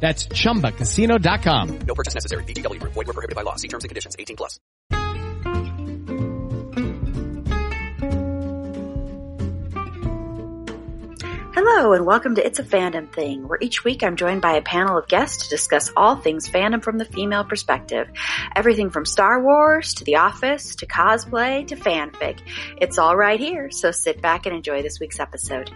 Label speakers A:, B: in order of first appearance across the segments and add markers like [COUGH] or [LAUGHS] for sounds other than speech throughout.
A: That's ChumbaCasino.com.
B: No purchase necessary. VGW Group. Void were prohibited by law. See terms and conditions. 18 plus.
C: Hello and welcome to It's a Fandom Thing, where each week I'm joined by a panel of guests to discuss all things fandom from the female perspective. Everything from Star Wars to The Office to cosplay to fanfic. It's all right here, so sit back and enjoy this week's episode.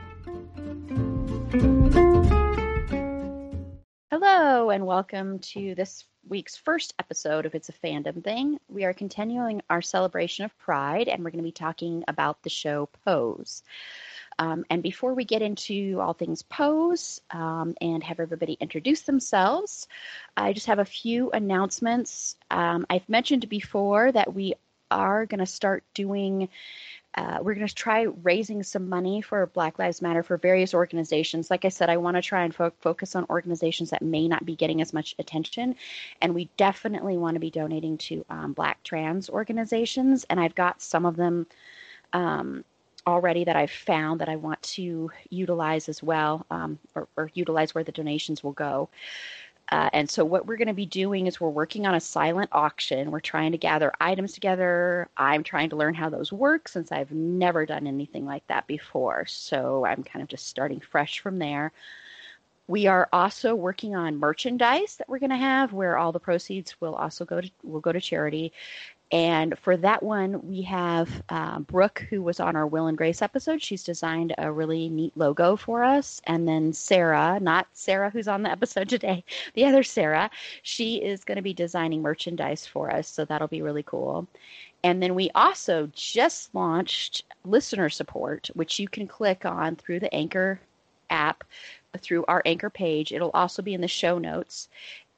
D: Hello, and welcome to this week's first episode of It's a Fandom Thing. We are continuing our celebration of Pride, and we're going to be talking about the show Pose. Um, and before we get into all things Pose um, and have everybody introduce themselves, I just have a few announcements. Um, I've mentioned before that we are going to start doing uh, we're going to try raising some money for Black Lives Matter for various organizations. Like I said, I want to try and fo- focus on organizations that may not be getting as much attention. And we definitely want to be donating to um, Black trans organizations. And I've got some of them um, already that I've found that I want to utilize as well, um, or, or utilize where the donations will go. Uh, and so, what we're going to be doing is we're working on a silent auction. We're trying to gather items together. I'm trying to learn how those work since I've never done anything like that before. So, I'm kind of just starting fresh from there. We are also working on merchandise that we're going to have, where all the proceeds will also go to will go to charity. And for that one, we have uh, Brooke, who was on our Will and Grace episode. She's designed a really neat logo for us. And then Sarah, not Sarah who's on the episode [LAUGHS] today, the other Sarah, she is going to be designing merchandise for us. So that'll be really cool. And then we also just launched listener support, which you can click on through the Anchor app through our Anchor page. It'll also be in the show notes.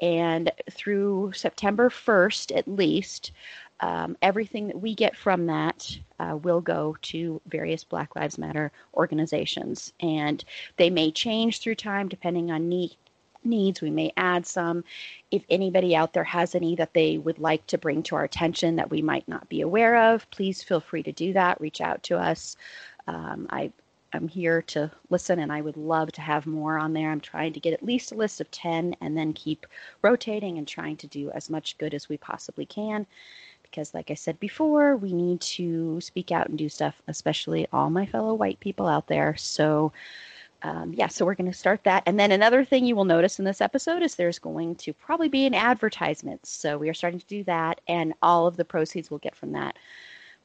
D: And through September 1st, at least, um, everything that we get from that uh, will go to various Black Lives Matter organizations. And they may change through time depending on need, needs. We may add some. If anybody out there has any that they would like to bring to our attention that we might not be aware of, please feel free to do that. Reach out to us. Um, I, I'm here to listen and I would love to have more on there. I'm trying to get at least a list of 10 and then keep rotating and trying to do as much good as we possibly can because, like I said before, we need to speak out and do stuff, especially all my fellow white people out there. So, um, yeah, so we're going to start that. And then another thing you will notice in this episode is there's going to probably be an advertisement. So we are starting to do that, and all of the proceeds we'll get from that.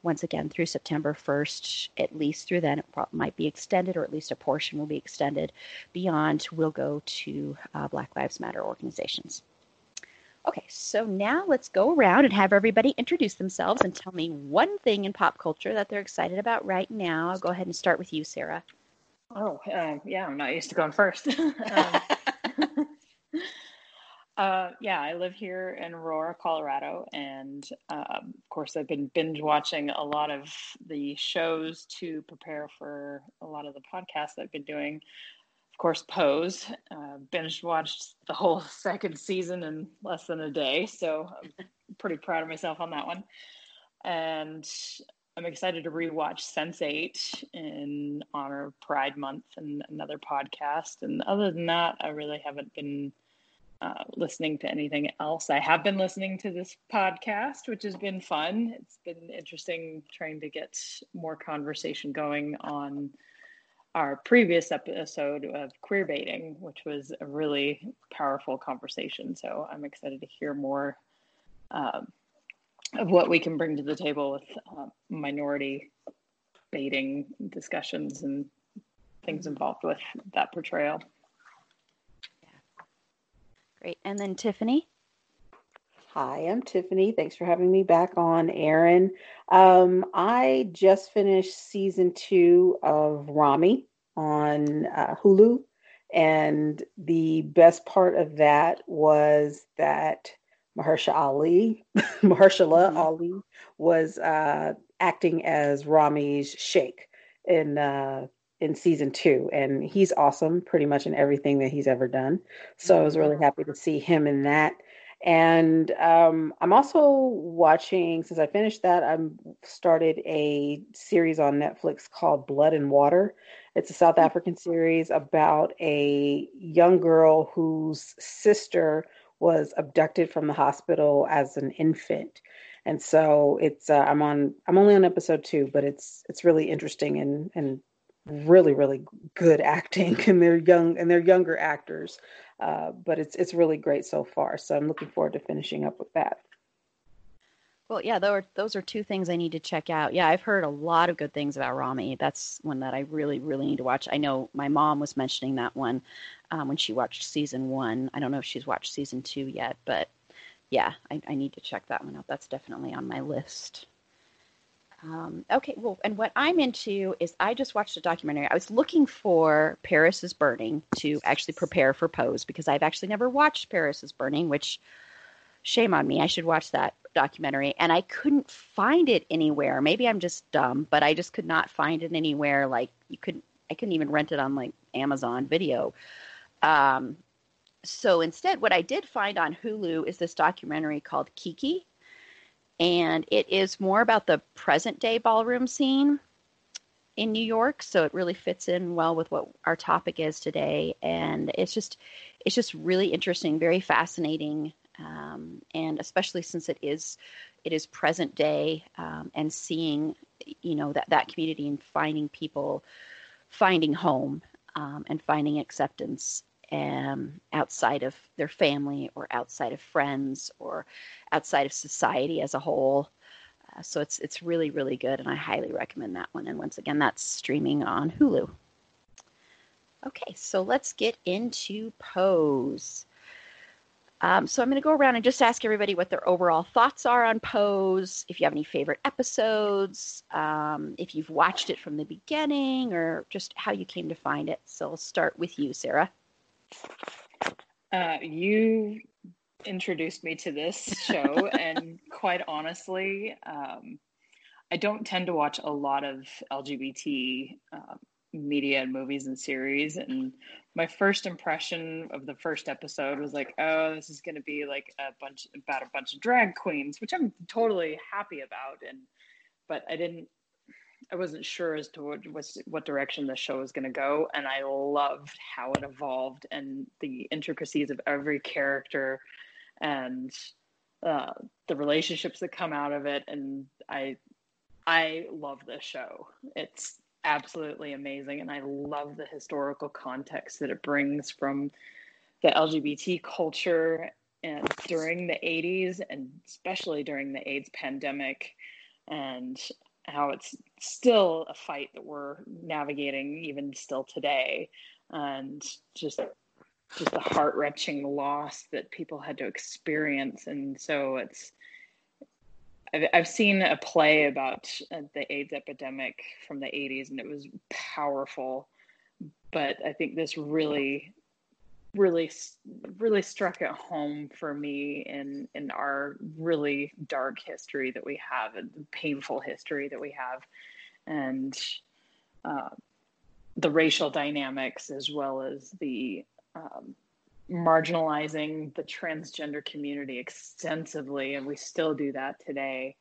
D: Once again, through September 1st, at least through then, it might be extended, or at least a portion will be extended. Beyond will go to uh, Black Lives Matter organizations. Okay, so now let's go around and have everybody introduce themselves and tell me one thing in pop culture that they're excited about right now. I'll go ahead and start with you, Sarah.
E: Oh, uh, yeah, I'm not used to going first. [LAUGHS] um, [LAUGHS] uh, yeah, I live here in Aurora, Colorado, and um, of course, I've been binge watching a lot of the shows to prepare for a lot of the podcasts I've been doing course, Pose. Uh, binge watched the whole [LAUGHS] second season in less than a day, so I'm [LAUGHS] pretty proud of myself on that one. And I'm excited to rewatch Sense8 in honor of Pride Month and another podcast. And other than that, I really haven't been uh, listening to anything else. I have been listening to this podcast, which has been fun. It's been interesting trying to get more conversation going on our previous episode of queer baiting, which was a really powerful conversation. So I'm excited to hear more um, of what we can bring to the table with uh, minority baiting discussions and things involved with that portrayal.
D: Great. And then Tiffany.
F: Hi, I'm Tiffany. Thanks for having me back on, Aaron. Um, I just finished season two of Ramy on uh, Hulu. And the best part of that was that Mahershala Ali, [LAUGHS] Mahershala
D: Mhm.
F: Ali was uh, acting as Ramy's Sheikh in uh, in season two, and he's awesome, pretty much in everything that he's ever done. So I was really happy to see him in that. And um, I'm also watching, since I finished that, I'm started a series on Netflix called Blood and Water. It's a South African series about a young girl whose sister was abducted from the hospital as an infant. And so it's uh, I'm on I'm only on episode two, but it's it's really interesting and and really really good acting [LAUGHS] and they're young and they're younger actors uh, but it's it's really great so far so i'm looking forward to finishing up with that
D: Well, yeah, those are, those are two things I need to check out. Yeah, I've heard a lot of good things about Ramy. That's one that I really, really need to watch. I know my mom was mentioning that one um, when she watched season one. I don't know if she's watched season two yet, but yeah, I, I need to check that one out. That's definitely on my list. Um, okay, well, and what I'm into is I just watched a documentary. I was looking for Paris is Burning to actually prepare for Pose because I've actually never watched Paris is Burning, which shame on me. I should watch that documentary. And I couldn't find it anywhere. Maybe I'm just dumb, but I just could not find it anywhere. Like you couldn't, I couldn't even rent it on like Amazon Video. Um, so instead, what I did find on Hulu is this documentary called Kiki and it is more about the present day ballroom scene in New York. So it really fits in well with what our topic is today, and it's just it's just really interesting, very fascinating, um, and especially since it is it is present day um, and seeing you know that that community and finding people finding home um, and finding acceptance um, outside of their family or outside of friends or outside of society as a whole. Uh, so it's it's really really good, and I highly recommend that one. And once again, that's streaming on Hulu. Okay, so let's get into Pose. Um, so I'm going to go around and just ask everybody what their overall thoughts are on Pose. If you have any favorite episodes, um, if you've watched it from the beginning, or just how you came to find it. So I'll start with you, Sarah.
E: Uh, you introduced me to this show, [LAUGHS] and quite honestly, um, I don't tend to watch a lot of LGBT uh, media and movies and series. And my first impression of the first episode was like, oh, this is going to be like a bunch about a bunch of drag queens, which I'm totally happy about. And but I didn't I wasn't sure as to what was what direction the show was going to go, and I loved how it evolved and the intricacies of every character, and uh, the relationships that come out of it. And I, I love this show. It's absolutely amazing, and I love the historical context that it brings from the LGBT culture and during the 80s, and especially during the AIDS pandemic, and how it's still a fight that we're navigating even still today. And just just the heart-wrenching loss that people had to experience. And so it's I've, I've seen a play about uh, the AIDS epidemic from the 80s and it was powerful. But I think this really really really struck at home for me in in our really dark history that we have and the painful history that we have. And uh, the racial dynamics as well as the um, marginalizing the transgender community extensively and we still do that today.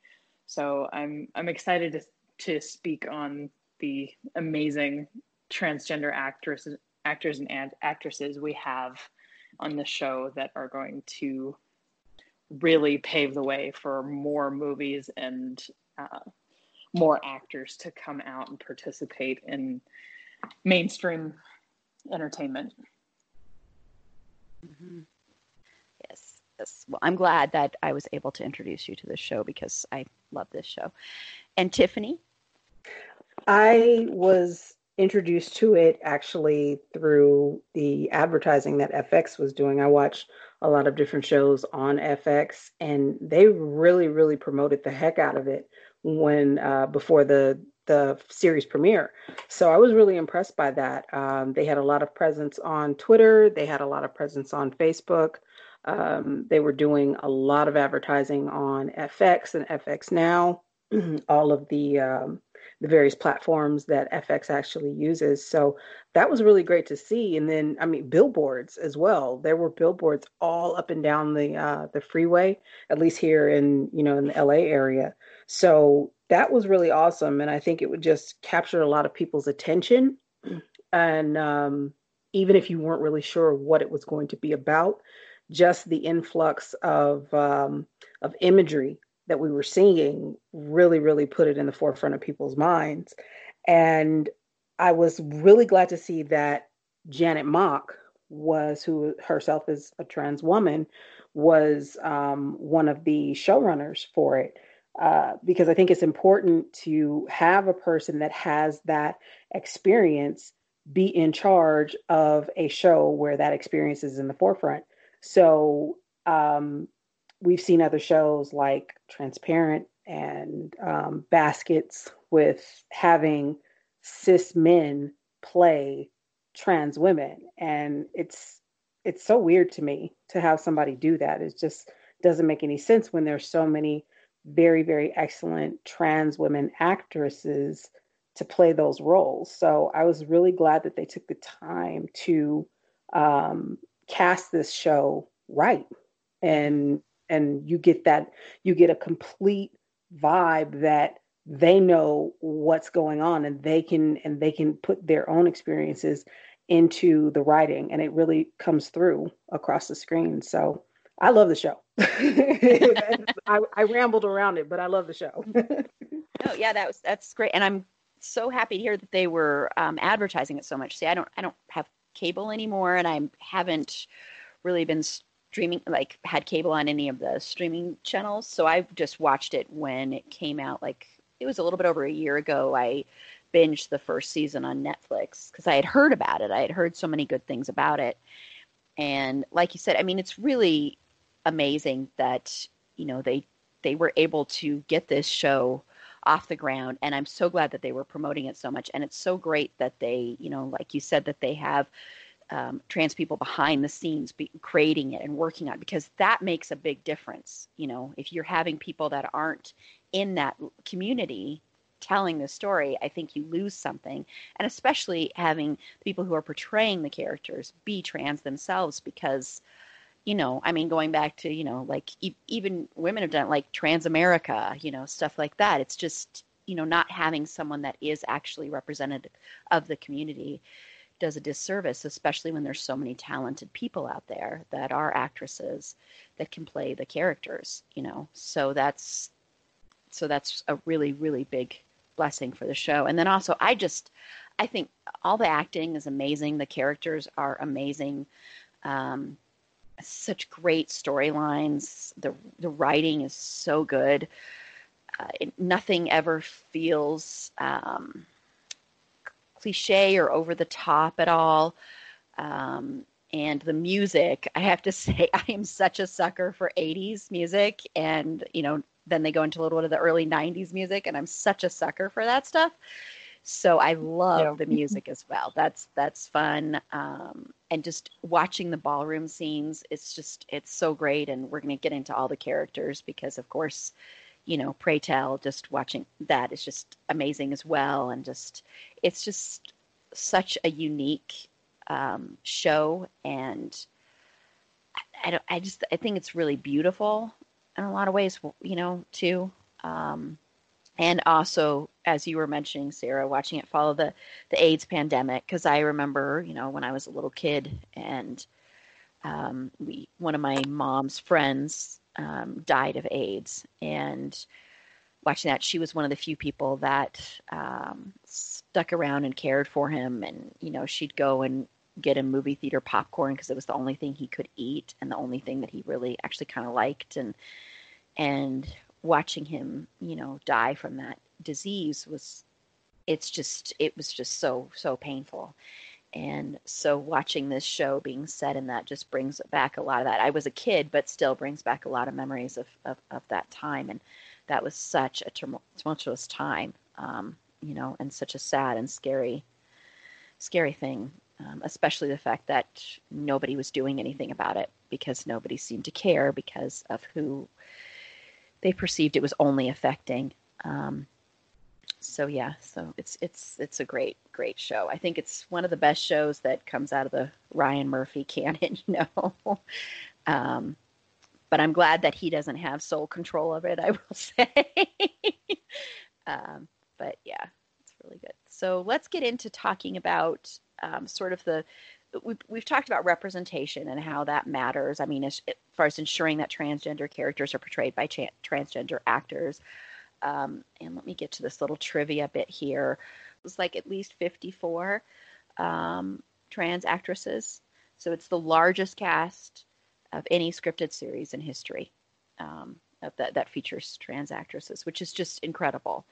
E: So i'm i'm excited to to speak on the amazing transgender actresses actors and actresses we have on the show that are going to really pave the way for more movies and uh, more actors to come out and participate in mainstream entertainment.
D: Mm-hmm. Yes, yes. Well, I'm glad that I was able to introduce you to this show because I love this show. And Tiffany?
F: I was introduced to it actually through the advertising that FX was doing. I watched a lot of different shows on FX, and they really, really promoted the heck out of it when uh, before the the series premiere. So I was really impressed by that. Um, they had a lot of presence on Twitter. They had a lot of presence on Facebook. Um, they were doing a lot of advertising on FX and FX Now, [CLEARS THROAT] all of the um, the various platforms that FX actually uses. So that was really great to see. And then, I mean, billboards as well. There were billboards all up and down the uh, the freeway, at least here in you know in the LA area. So that was really awesome, and I think it would just capture a lot of people's attention. And um, even if you weren't really sure what it was going to be about, just the influx of um, of imagery that we were seeing really, really put it in the forefront of people's minds. And I was really glad to see that Janet Mock was, who herself is a trans woman, was um, one of the showrunners for it. Uh, because I think it's important to have a person that has that experience be in charge of a show where that experience is in the forefront. So um, we've seen other shows like Transparent and um, Baskets with having cis men play trans women, and it's it's so weird to me to have somebody do that. It just doesn't make any sense when there's so many very very excellent trans women actresses to play those roles. So I was really glad that they took the time to um, cast this show right and and you get that you get a complete vibe that they know what's going on and they can and they can put their own experiences into the writing and it really comes through across the screen. So i love the show. [LAUGHS] I, I, rambled around it but i love the show. [LAUGHS]
D: Oh yeah that was that's great. And i'm so happy to hear that they were um, advertising it so much. See i don't i don't have cable anymore and i haven't really been streaming like had cable on any of the streaming channels. So i just watched it when it came out like it was a little bit over a year ago. I binged the first season on netflix because i had heard about it. I had heard so many good things about it. And like you said i mean it's really amazing that you know they they were able to get this show off the ground and i'm so glad that they were promoting it so much. And it's so great that they you know like you said that they have um, trans people behind the scenes be, creating it and working on it because that makes a big difference you know? If you're having people that aren't in that community telling the story i think you lose something. And especially having people who are portraying the characters be trans themselves because you know i mean going back to you know like e- even women have done like Transamerica, you know stuff like that. It's just you know not having someone that is actually representative of the community does a disservice, especially when there's so many talented people out there that are actresses that can play the characters, you know. So that's so that's a really, really big blessing for the show. And then also I just I think all the acting is amazing. The characters are amazing. Um, such great storylines. The the writing is so good. Uh, it, nothing ever feels um, cliche or over the top at all. Um, and the music, I have to [LAUGHS] say, I am such a sucker for 80s music. And, you know, then they go into a little bit of the early 90s music, and I'm such a sucker for that stuff. So I love yeah. the music as well. That's that's fun, um, and just watching the ballroom scenes. It's just it's so great, and we're going to get into all the characters because, of course, you know, pray tell, just watching that is just amazing as well. And just, it's just such a unique um, show. And I, I, don't, I just, I think it's really beautiful in a lot of ways, you know, too. Um, and also, as you were mentioning, Sarah, watching it follow the, the AIDS pandemic, because I remember, you know, when I was a little kid and um, we, one of my mom's friends um, died of AIDS. And watching that, she was one of the few people that um, stuck around and cared for him. And, you know, she'd go and get a movie theater popcorn because it was the only thing he could eat and the only thing that he really actually kind of liked. And, and watching him, you know, die from that disease was, it's just, it was just so, so painful. And so watching this show being set in that just brings back a lot of that. I was a kid, but still brings back a lot of memories of, of, of that time. And that was such a tumultuous time, um, you know, and such a sad and scary, scary thing um, especially the fact that nobody was doing anything about it because nobody seemed to care because of who they perceived it was only affecting. Um, so yeah, so it's it's it's a great great show. I think it's one of the best shows that comes out of the Ryan Murphy [LAUGHS] canon. You know, um, but I'm glad that he doesn't have sole control of it. I will [LAUGHS] say. um, but yeah, it's really good. So let's get into talking about um, sort of the we've, we've talked about representation and how that matters. I mean, as, as far as ensuring that transgender characters are portrayed by transgender actors. Um, and let me get to this little trivia bit here. It was like at least 54 um, trans actresses. So it's the largest cast of any scripted series in history um, that, that features trans actresses, which is just incredible.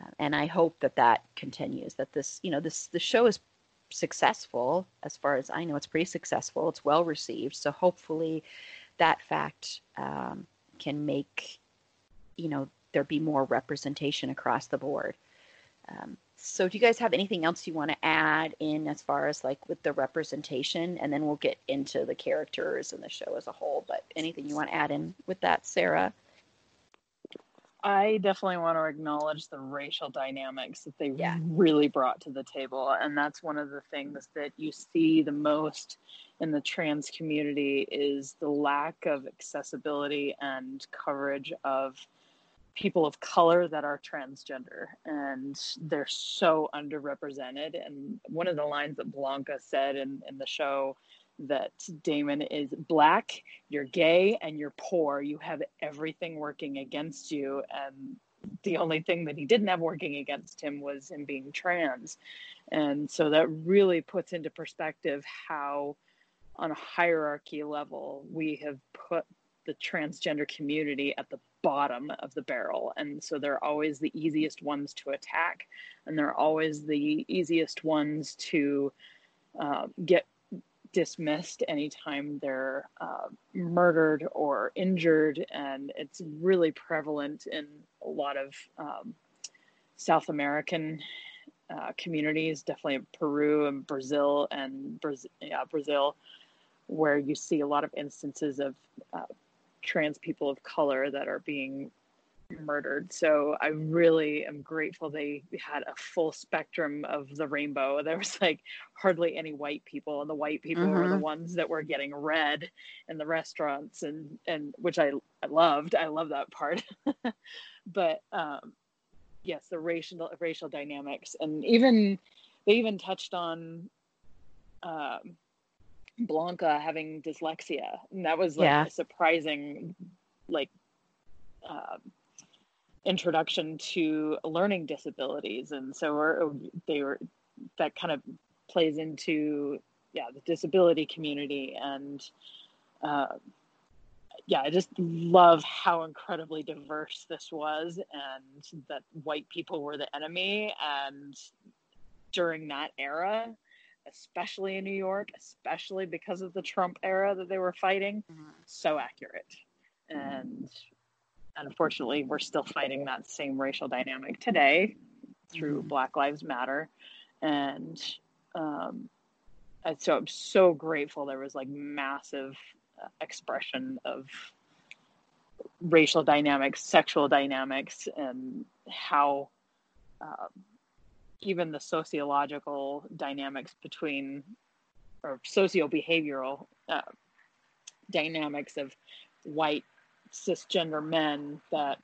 D: Uh, and I hope that that continues. That this, you know, this the show is successful as far as I know. It's pretty successful. It's well received. So hopefully, that fact um, can make, you know, there be more representation across the board. Um, so, do you guys have anything else you want to add in as far as like with the representation? And then we'll get into the characters and the show as a whole. But anything you want to add in with that, Sarah?
E: I definitely want to acknowledge the racial dynamics that they
D: Yeah.
E: really brought to the table. And that's one of the things that you see the most in the trans community is the lack of accessibility and coverage of people of color that are transgender and they're so underrepresented. And one of the lines that blanca said in, in the show that damon is black you're gay and you're poor. You have everything working against you. And the only thing that he didn't have working against him was him being trans. And so that really puts into perspective how on a hierarchy level we have put the transgender community at the bottom of the barrel. And so they're always the easiest ones to attack and they're always the easiest ones to uh, get dismissed anytime they're uh, murdered or injured. And it's really prevalent in a lot of um, south american uh, communities definitely peru and brazil and brazil, yeah, brazil where you see a lot of instances of uh, trans people of color that are being murdered. So I really am grateful they had a full spectrum of the rainbow. [LAUGHS] There was like hardly any white people, and the white people were the
D: Mhm.
E: ones that were getting read in the restaurants, and and which I I loved. I love that part. [LAUGHS] but um, yes, the racial racial dynamics, and even they even touched on. Um, Blanca having dyslexia, and that was like
D: Yeah.
E: a surprising, like, um, introduction to learning disabilities, and so we're, they were that kind of plays into yeah the disability community, and uh, yeah, I just love how incredibly diverse this was, and that white people were the enemy, and during that era especially in New York, especially because of the Trump era that they were fighting, so accurate. And unfortunately, we're still fighting that same racial dynamic today through
D: Mhm.
E: Black Lives Matter. And, um, and so I'm so grateful there was like massive uh, expression of racial dynamics, sexual dynamics, and how um, even the sociological dynamics between or socio-behavioral uh, dynamics of white cisgender men that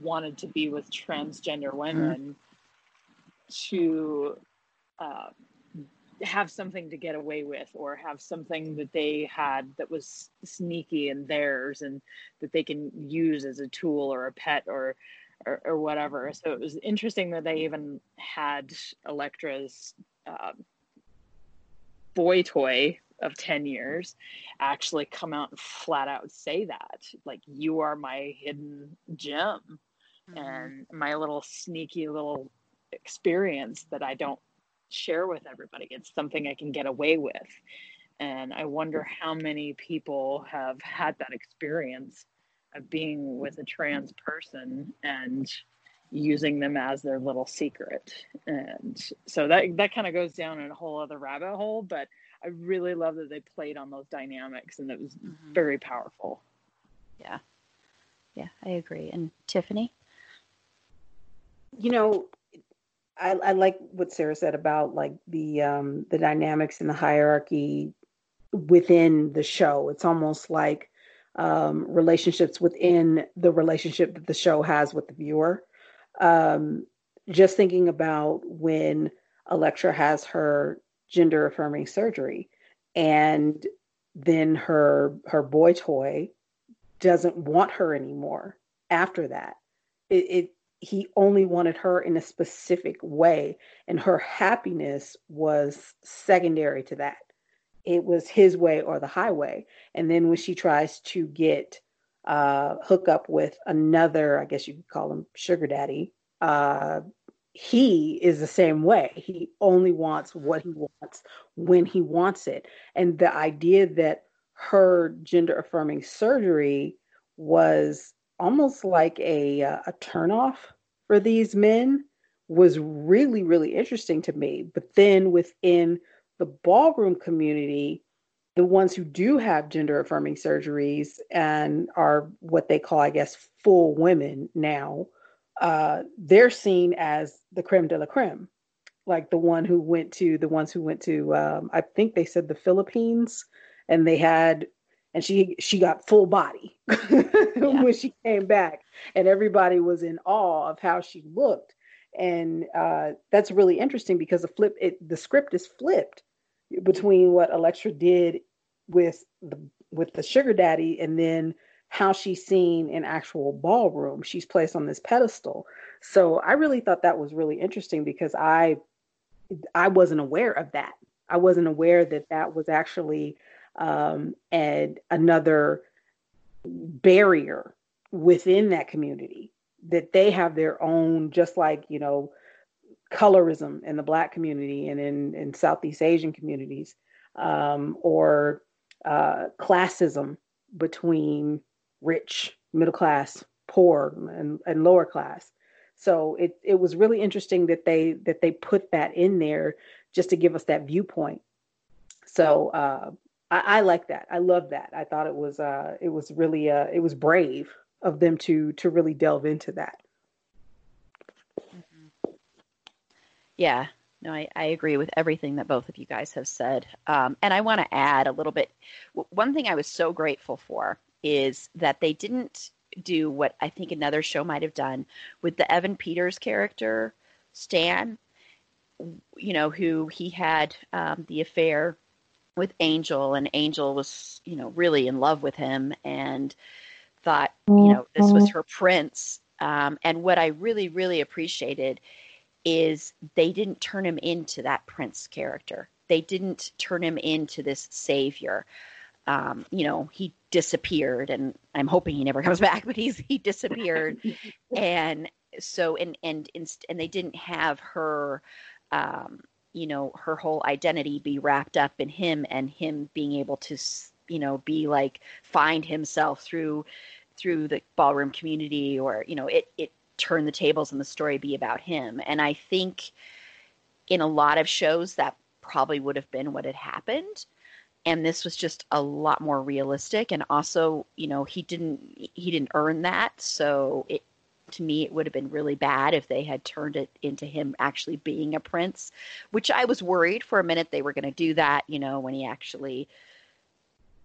E: wanted to be with transgender women to uh, have something to get away with or have something that they had that was sneaky and theirs and that they can use as a tool or a pet or or, or whatever. So it was interesting that they even had Elektra's um, boy toy of 10 years actually come out and flat out say that like you are my hidden gem
D: Mm-hmm.
E: and my little sneaky little experience that I don't share with everybody. It's something I can get away with. And I wonder how many people have had that experience of being with a trans person and using them as their little secret. And so that that kind of goes down in a whole other rabbit hole, but I really love that they played on those dynamics and it was mm-hmm. very powerful.
D: Yeah. Yeah, I agree. And Tiffany?
F: You know, I, I like what Sarah said about like the um the dynamics and the hierarchy within the show. It's almost like um, relationships within the relationship that the show has with the viewer. Um, just thinking about when Elektra has her gender affirming surgery and then her her boy toy doesn't want her anymore after that it, it he only wanted her in a specific way and her happiness was secondary to that it was his way or the highway. And then when she tries to get uh, hook up with another, I guess you could call him sugar daddy, uh, he is the same way. He only wants what he wants when he wants it. And the idea that her gender affirming surgery was almost like a uh, a turnoff for these men was really really interesting to me. But then within the ballroom community, the ones who do have gender affirming surgeries and are what they call, I guess, full women now, uh, they're seen as the creme de la creme. Like the one who went to the ones who went to, um, I think they said the Philippines, and they had, and she she got full body [LAUGHS] when she came back, and everybody was in awe of how she looked. And uh, that's really interesting because the flip it the script is flipped between what Elektra did with the with the sugar daddy and then how she's seen in actual ballroom. She's placed on this pedestal. So I really thought that was really interesting because I I wasn't aware of that. I wasn't aware that that was actually um, and another barrier within that community that they have their own, just like you know colorism in the black community and in, in Southeast Asian communities, um, or uh, classism between rich, middle class, poor, and, and lower class. So it it was really interesting that they that they put that in there just to give us that viewpoint. So uh, I, I like that. I love that. I thought it was uh, it was really uh, it was brave of them to to really delve into that.
D: Yeah, no, I, I agree with everything that both of you guys have said. Um, and I want to add a little bit. One thing I was so grateful for is that they didn't do what I think another show might have done with the Evan Peters character, Stan, you know, who he had um, the affair with Angel, and Angel was, you know, really in love with him and thought, you know, this was her prince. Um, and what I really, really appreciated is they didn't turn him into that prince character. They didn't turn him into this savior. Um, you know, he disappeared, and I'm hoping he never [LAUGHS] comes back. But he's he disappeared, [LAUGHS] and so and and and they didn't have her, um, you know, her whole identity be wrapped up in him and him being able to, you know, be like find himself through through the ballroom community or you know it it turn the tables and the story be about him. And I think in a lot of shows that probably would have been what had happened. And this was just a lot more realistic. And also, you know, he didn't he didn't earn that. So it to me it would have been really bad if they had turned it into him actually being a prince, which I was worried for a minute they were going to do that, you know, when he actually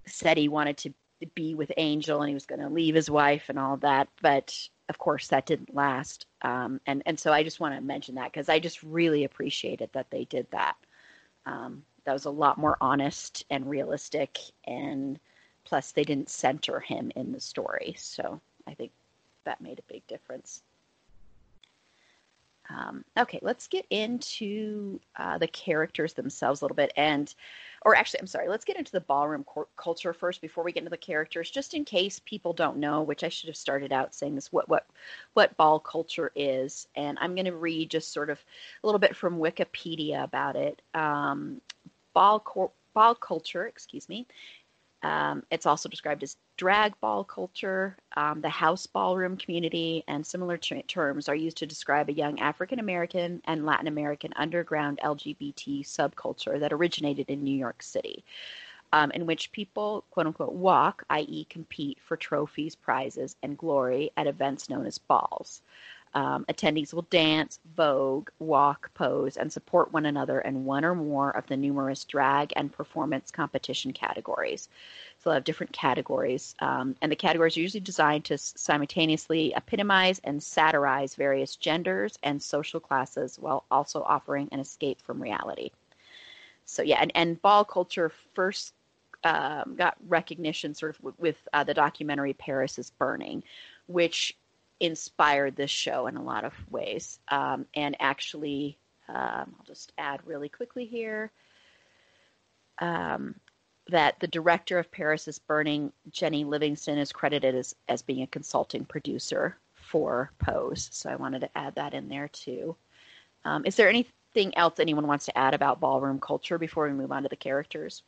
D: said he wanted to be with Angel and he was going to leave his wife and all that. But of course, that didn't last. Um, and and so I just want to mention that because I just really appreciated that they did that. Um, that was a lot more honest and realistic, and plus they didn't center him in the story. So I think that made a big difference. Um, okay, let's get into uh, the characters themselves a little bit. And, or actually, I'm sorry, let's get into the ballroom co- culture first before we get into the characters, just in case people don't know, which I should have started out saying this, what, what, what ball culture is. And I'm going to read just sort of a little bit from Wikipedia about it. Um, ball, cor- ball culture, excuse me, Um, it's also described as drag ball culture. Um, the house ballroom community and similar ter- terms are used to describe a young African American and Latin American underground LGBT subculture that originated in New York City, um, in which people, quote unquote, walk, i.e., compete for trophies, prizes, and glory at events known as balls. Um, attendees will dance, vogue, walk, pose, and support one another in one or more of the numerous drag and performance competition categories. So they'll have different categories, um, and the categories are usually designed to simultaneously epitomize and satirize various genders and social classes while also offering an escape from reality. So yeah, and, and ball culture first um, got recognition sort of w- with uh, the documentary Paris is Burning, which inspired this show in a lot of ways. Um, and actually, um, I'll just add really quickly here um, that the director of Paris is Burning, Jennie Livingston, is credited as, as being a consulting producer for Pose. So I wanted to add that in there too. Um, is there anything else anyone wants to add about ballroom culture before we move on to the characters?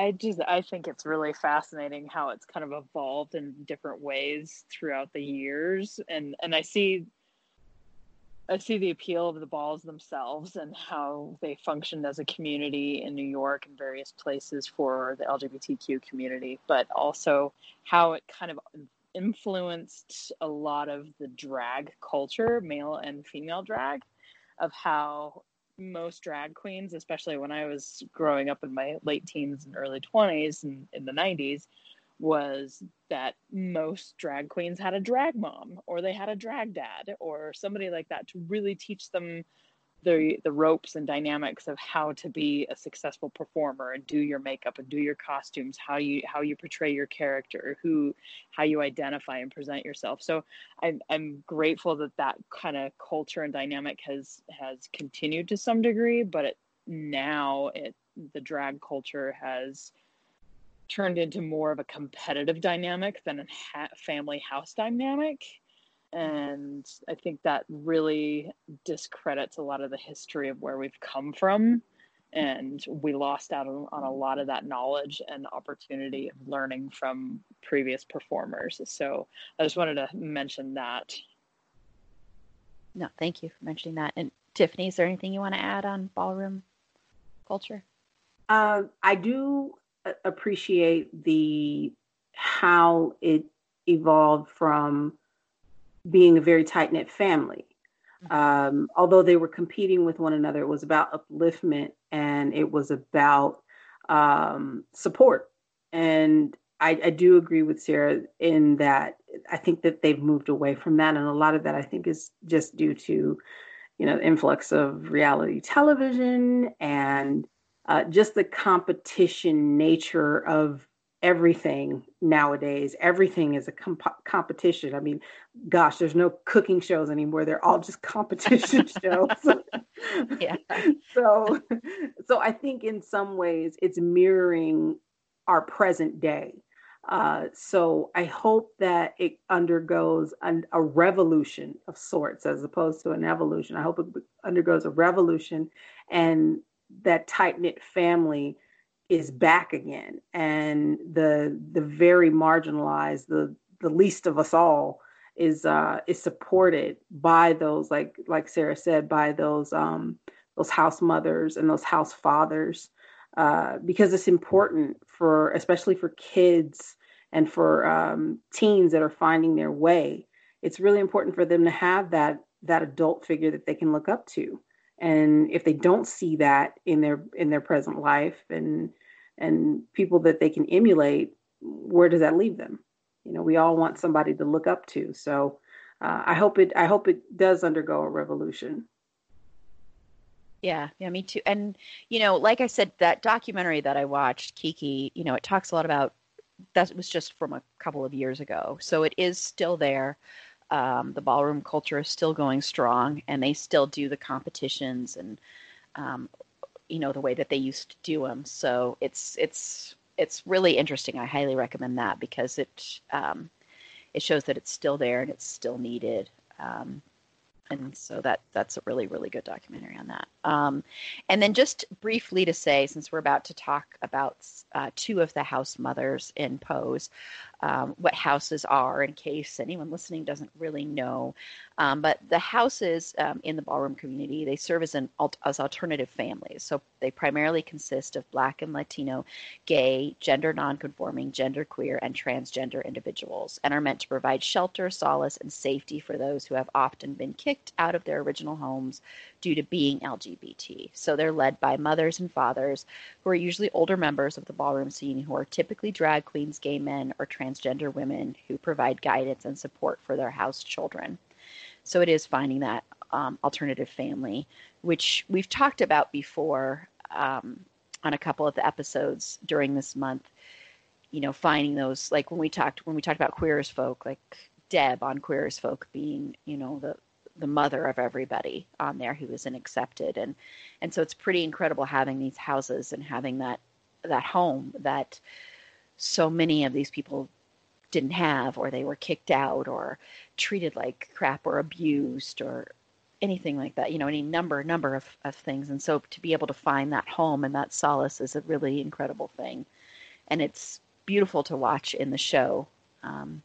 E: I just I think it's really fascinating how it's kind of evolved in different ways throughout the years. And and I see I see the appeal of the balls themselves and how they functioned as a community in New York and various places for the LGBTQ community, but also how it kind of influenced a lot of the drag culture, male and female drag, of how most drag queens, especially when I was growing up in my late teens and early 20s and in the 90s, was that most drag queens had a drag mom or they had a drag dad or somebody like that to really teach them the the ropes and dynamics of how to be a successful performer and do your makeup and do your costumes how you how you portray your character who how you identify and present yourself. So i'm i'm grateful that that kind of culture and dynamic has has continued to some degree but it now it the drag culture has turned into more of a competitive dynamic than a ha- family house dynamic and I think that really discredits a lot of the history of where we've come from. And we lost out on, on a lot of that knowledge and opportunity of learning from previous performers. So I just wanted to mention that.
D: No, thank you for mentioning that. And Tiffany, is there anything you want to add on ballroom culture?
F: Uh, I do appreciate the how it evolved from being a very tight knit family. Mm-hmm. Um, although they were competing with one another, it was about upliftment and it was about um, support. And I, I, do agree with Sarah in that I think that they've moved away from that, and a lot of that I think is just due to, you know, influx of reality television and uh, just the competition nature of everything nowadays. Everything is a comp- competition. I mean, gosh, there's no cooking shows anymore. They're all just [LAUGHS] competition shows. [LAUGHS]
D: yeah. [LAUGHS]
F: so, so I think in some ways it's mirroring our present day. Uh, so I hope that it undergoes an, a revolution of sorts as opposed to an evolution. I hope it undergoes a revolution and that tight knit family is back again. And the the very marginalized the the least of us all is uh is supported by those like like sarah said by those um those house mothers and those house fathers uh because it's important for especially for kids and for um teens that are finding their way. It's really important for them to have that that adult figure that they can look up to and if they don't see that in their in their present life and and people that they can emulate, where does that leave them? You know, we all want somebody to look up to. So uh, I hope it I hope it does undergo a revolution.
D: Yeah, yeah, me too. And you know, like I said, that documentary that I watched, Kiki, you know, it talks a lot about that was just from a couple of years ago. So it is still there. Um, the ballroom culture is still going strong, and they still do the competitions and um, you know the way that they used to do them. So it's it's it's really interesting. I highly recommend that because it um, it shows that it's still there and it's still needed. Um, and so that that's a really really good documentary on that. Um, and then just briefly to say, since we're about to talk about uh, two of the house mothers in Pose, um, what houses are, in case anyone listening doesn't really know. Um, but the houses um, in the ballroom community they serve as an as alternative families. So they primarily consist of Black and Latino, gay, gender nonconforming, gender queer, and transgender individuals, and are meant to provide shelter, solace, and safety for those who have often been kicked out of their original homes due to being LGBT. So they're led by mothers and fathers who are usually older members of the ballroom scene who are typically drag queens, gay men, or transgender women who provide guidance and support for their house children. So it is finding that um, alternative family, which we've talked about before um, on a couple of the episodes during this month. You know, finding those like when we talked when we talked about queer as folk, like Deb on Queer as Folk being, you know, the the mother of everybody on there who isn't accepted and and so it's pretty incredible having these houses and having that that home that so many of these people didn't have or they were kicked out or treated like crap or abused or anything like that you know any number number of, of things. And so to be able to find that home and that solace is a really incredible thing. And it's beautiful to watch in the show. Um,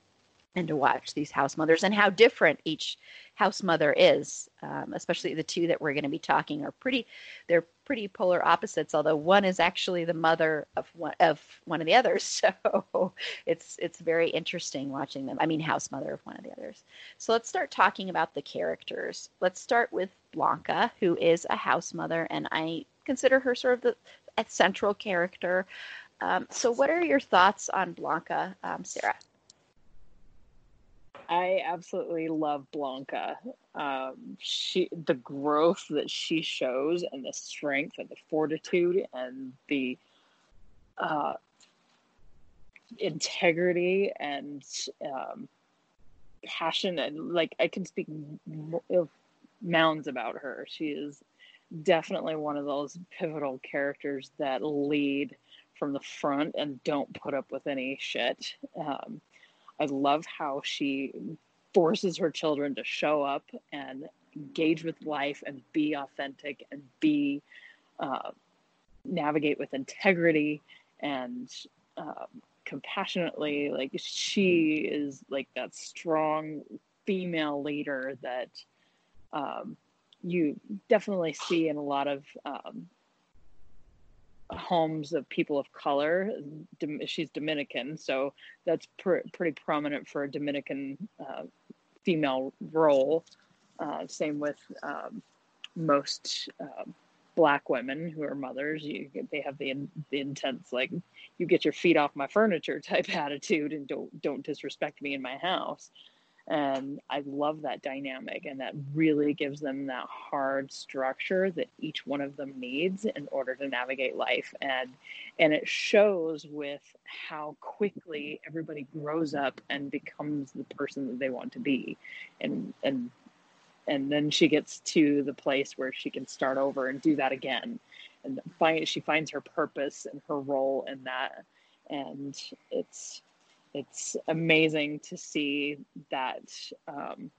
D: and to watch these house mothers and how different each house mother is um, especially the two that we're going to be talking are pretty they're pretty polar opposites although one is actually the mother of one of one of the others. [LAUGHS] So it's it's very interesting watching them i mean house mother of one of the others. So let's start talking about the characters. Let's start with blanca who is a house mother and i consider her sort of the a central character. Um, so what are your thoughts on blanca um, sarah
E: I absolutely love Blanca. Um, she, the growth that she shows, and the strength, and the fortitude, and the uh, integrity, and um, passion, and like I can speak mounds about her. She is definitely one of those pivotal characters that lead from the front and don't put up with any shit. Um, I love how she forces her children to show up and engage with life and be authentic and be uh, navigate with integrity and um, compassionately. Like she is like that strong female leader that um, you definitely see in a lot of um, homes of people of color. She's Dominican, so that's pr- pretty prominent for a Dominican uh, female role. Uh, same with um, most uh, black women who are mothers. You, they have the, the intense like you get your feet off my furniture type [LAUGHS] attitude, and don't don't disrespect me in my house and i love that dynamic and that really gives them that hard structure that each one of them needs in order to navigate life. And and it shows with how quickly everybody grows up and becomes the person that they want to be. And and and then she gets to the place where she can start over and do that again. And find she finds her purpose and her role in that. And it's it's amazing to see that um,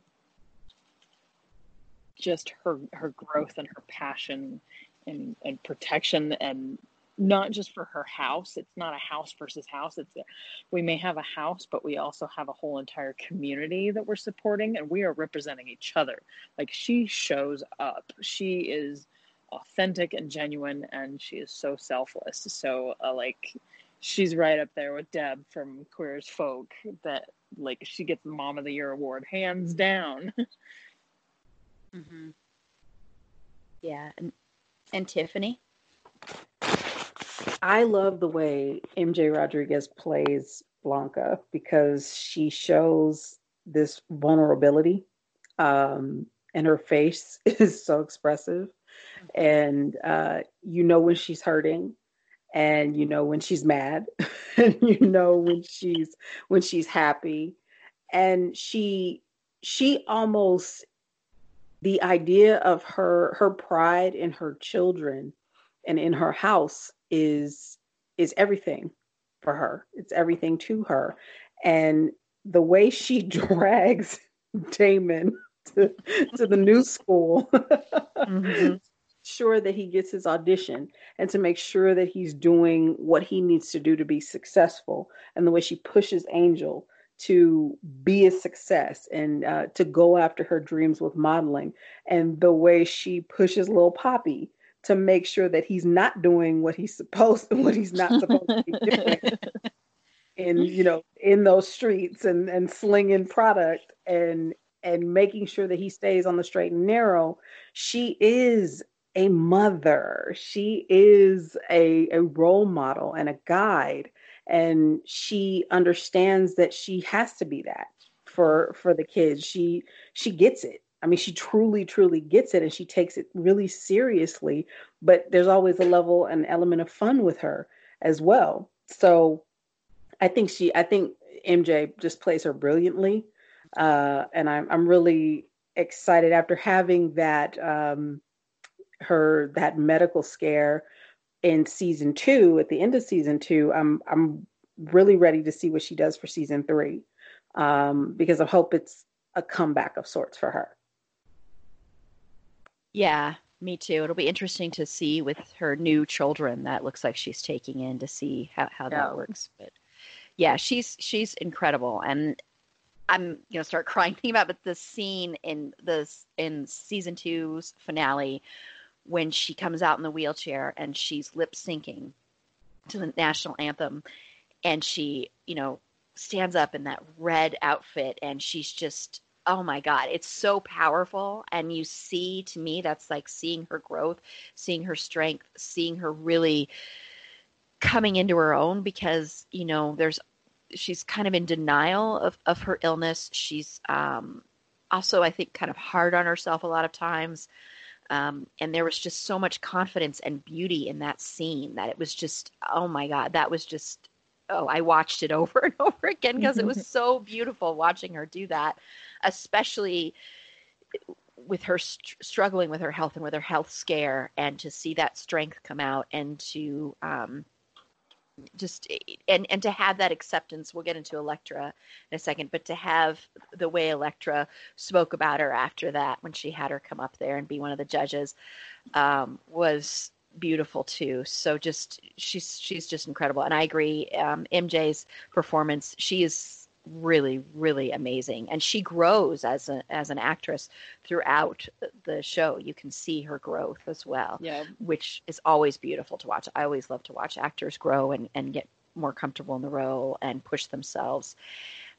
E: just her her growth and her passion and, and protection and not just for her house. It's not a house versus house. It's a, we may have a house but we also have a whole entire community that we're supporting and we are representing each other. Like she shows up. She is authentic and genuine and she is so selfless. So uh, like she's right up there with Deb from Queer as Folk. That like she gets the Mom of the Year award hands down. [LAUGHS]
D: mm-hmm. Yeah, and and Tiffany.
F: I love the way MJ Rodriguez plays Blanca because she shows this vulnerability, um, and her face [LAUGHS] is so expressive, and uh, you know when she's hurting and you know when she's mad [LAUGHS] and you know when she's when she's happy and she she almost the idea of her her pride in her children and in her house is is everything for her it's everything to her and the way she [LAUGHS] drags damon to, to the new school. [LAUGHS] mm-hmm. Sure that he gets his audition and to make sure that he's doing what he needs to do to be successful. And the way she pushes Angel to be a success and uh, to go after her dreams with modeling, and the way she pushes little Papi to make sure that he's not doing what he's supposed and [LAUGHS] what he's not supposed to be [LAUGHS] doing in you know in those streets and and slinging product and and making sure that he stays on the straight and narrow she is a mother. She is a a role model and a guide and she understands that she has to be that for for the kids. She she gets it. I mean she truly truly gets it and she takes it really seriously but there's always a level and element of fun with her as well. So i think she i think mj just plays her brilliantly uh, and i'm i'm really excited after having that um her that medical scare in season two, at the end of season two, I'm I'm really ready to see what she does for season three, um, because I hope it's a comeback of sorts for her.
D: Yeah, me too. It'll be interesting to see with her new children that looks like she's taking in to see how, how yeah. that works. But yeah, she's she's incredible, and I'm gonna start [LAUGHS] crying thinking about but the scene in this in season two's finale when she comes out in the wheelchair and she's lip syncing to the national anthem and she, you know, stands up in that red outfit and she's just oh my god it's so powerful. And you see to me that's like seeing her growth seeing her strength seeing her really coming into her own because you know there's she's kind of in denial of, of her illness. She's um, also i think kind of hard on herself a lot of times um, and there was just so much confidence and beauty in that scene that it was just, oh my God, that was just, oh, I watched it [LAUGHS] over and over again because it was [LAUGHS] so beautiful watching her do that, especially with her st- struggling with her health and with her health scare and to see that strength come out and to, um, just and and to have that acceptance we'll get into Elektra in a second but to have the way Elektra spoke about her after that when she had her come up there and be one of the judges um, was beautiful too. So just she's she's just incredible. And I agree um, MJ's performance she is really really amazing. And she grows as a as an actress throughout the show. You can see her growth as well
E: yeah.
D: which is always beautiful to watch. I always love to watch actors grow and and get more comfortable in the role and push themselves.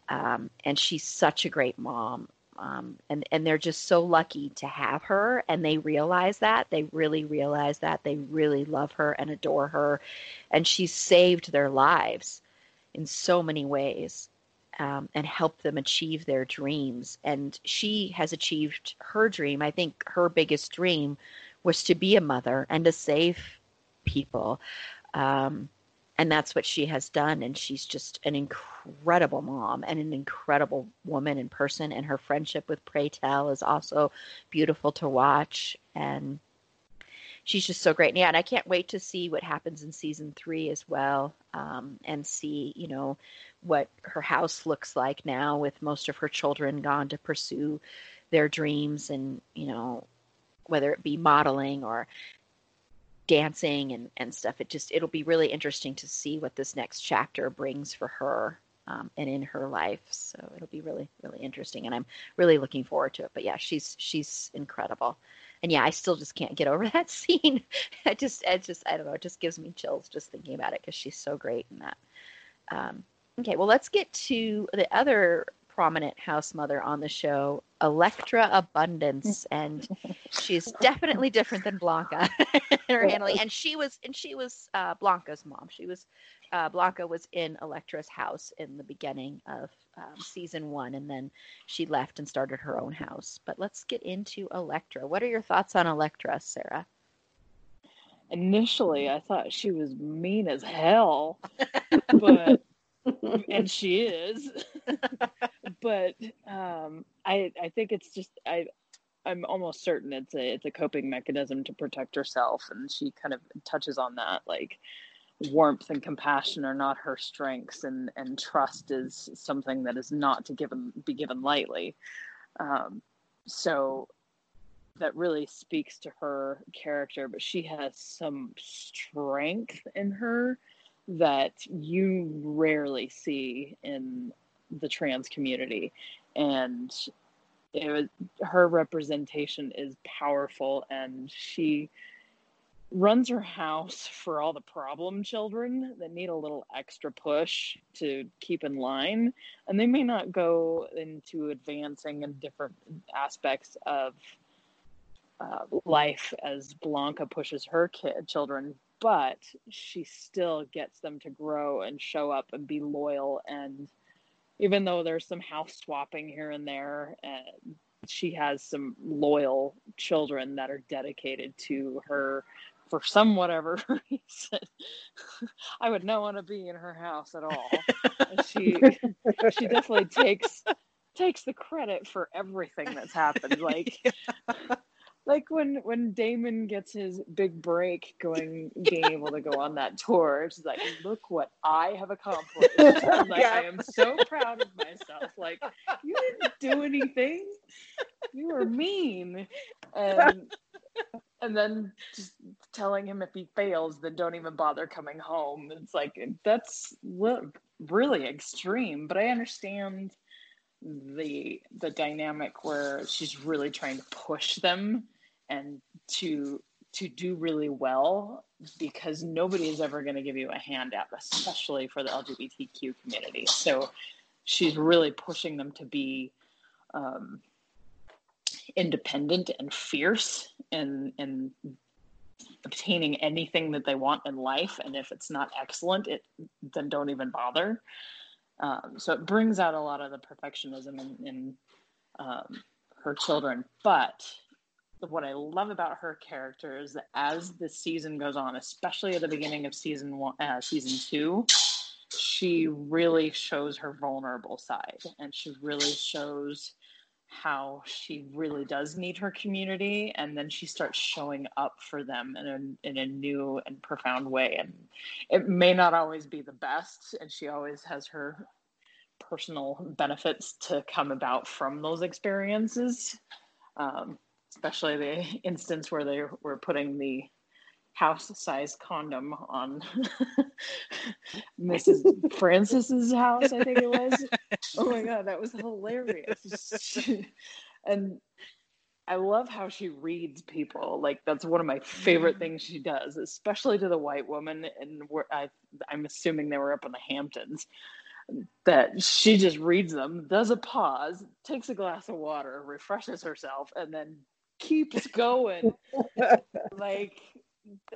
D: Um, and she's such a great mom. Um, and and they're just so lucky to have her and they realize that. They really realize that. They really love her and adore her. And she's saved their lives in so many ways um, and help them achieve their dreams. And she has achieved her dream. I think her biggest dream was to be a mother and to save people. Um, and that's what she has done. And she's just an incredible mom and an incredible woman in person. And her friendship with Pray Tell is also beautiful to watch. And she's just so great. And yeah, and I can't wait to see what happens in season three as well, um, and see you know what her house looks like now with most of her children gone to pursue their dreams, and you know whether it be modeling or dancing and and stuff. It just it'll be really interesting to see what this next chapter brings for her. Um, and in her life, so it'll be really, really interesting, and I'm really looking forward to it. But yeah, she's she's incredible and yeah, I still just can't get over [LAUGHS] that scene. I just, it just, I don't know, it just gives me chills just thinking about it because she's so great in that. Um, okay, well, let's get to the other prominent house mother on the show, Elektra Abundance, and she's [LAUGHS] definitely different than Blanca [LAUGHS] in her handling. And she was, and she was uh, Blanca's mom. She was uh, Blanca was in Elektra's house in the beginning of um, season one, and then she left and started her own house. But let's get into Elektra. What are your thoughts on Elektra, Sarah?
E: Initially, I thought she was mean as hell, but [LAUGHS] and she is. [LAUGHS] but um, I I think it's just I I'm almost certain it's a it's a coping mechanism to protect herself, and she kind of touches on that like warmth and compassion are not her strengths and and trust is something that is not to given be given lightly um, so that really speaks to her character, but she has some strength in her that you rarely see in the trans community. And it was her representation is powerful and she runs her house for all the problem children that need a little extra push to keep in line and they may not go into advancing in different aspects of uh, life as blanca pushes her kid children but she still gets them to grow and show up and be loyal and even though there's some house swapping here and there and she has some loyal children that are dedicated to her for some whatever [LAUGHS] reason. I would not want to be in her house at all. she she definitely takes takes the credit for everything that's happened. [LAUGHS] Like like when when Damon gets his big break going being able to go on that tour, it's like, look what I have accomplished. I'm [LAUGHS] like, yeah. I am so proud of myself. Like, you didn't do anything. You were mean. And [LAUGHS] and then just telling him if he fails, then don't even bother coming home. It's like that's really extreme, but I understand the the dynamic where she's really trying to push them and to to do really well because nobody is ever going to give you a handout, especially for the LGBTQ community. So she's really pushing them to be um, independent and fierce and and obtaining anything that they want in life. And if it's not excellent, it then don't even bother. Um, so it brings out a lot of the perfectionism in, in um, her children, but what I love about her character is that as the season goes on, especially at the beginning of season one, uh, season two, she really shows her vulnerable side, and she really shows how she really does need her community, and then she starts showing up for them in a in a new and profound way. And it may not always be the best, and she always has her personal benefits to come about from those experiences. Um, especially the instance where they were putting the house size condom on [LAUGHS] Mrs. Francis's house, I think it was. Oh my god, that was hilarious. and I love how she reads people. Like that's one of my favorite things she does, especially to the white woman. And I, I'm assuming they were up in the Hamptons. That she just reads them, does a pause, takes a glass of water, refreshes herself, and then keeps going. [LAUGHS] like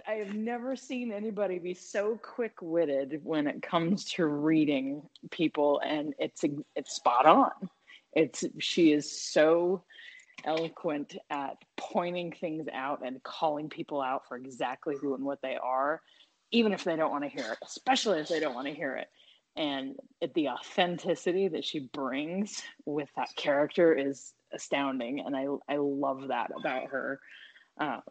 E: I have never seen anybody be so quick-witted when it comes to reading people, and it's it's spot on. It's she is so eloquent at pointing things out and calling people out for exactly who and what they are, even if they don't want to hear it, especially if they don't want to hear it. And the authenticity that she brings with that character is astounding, and I I love that about her. Um,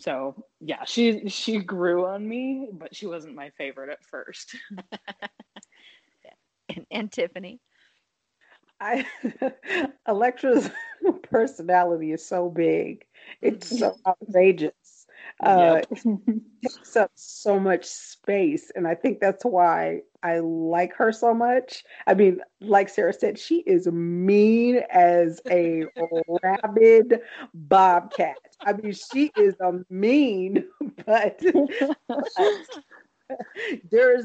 E: so yeah, she she grew on me, but she wasn't my favorite at first. [LAUGHS]
D: and, and Tiffany.
F: I [LAUGHS] Elektra's [LAUGHS] personality is so big. It's so mm-hmm. outrageous. Uh, [LAUGHS] takes up so much space, and I think that's why I like her so much. I mean, like Sarah said, she is mean as a [LAUGHS] rabid bobcat. I mean, she is a mean, [LAUGHS] but there's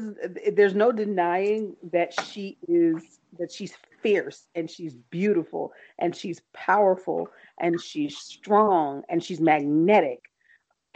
F: there's no denying that she is that she's fierce and she's beautiful and she's powerful and she's strong and she's magnetic.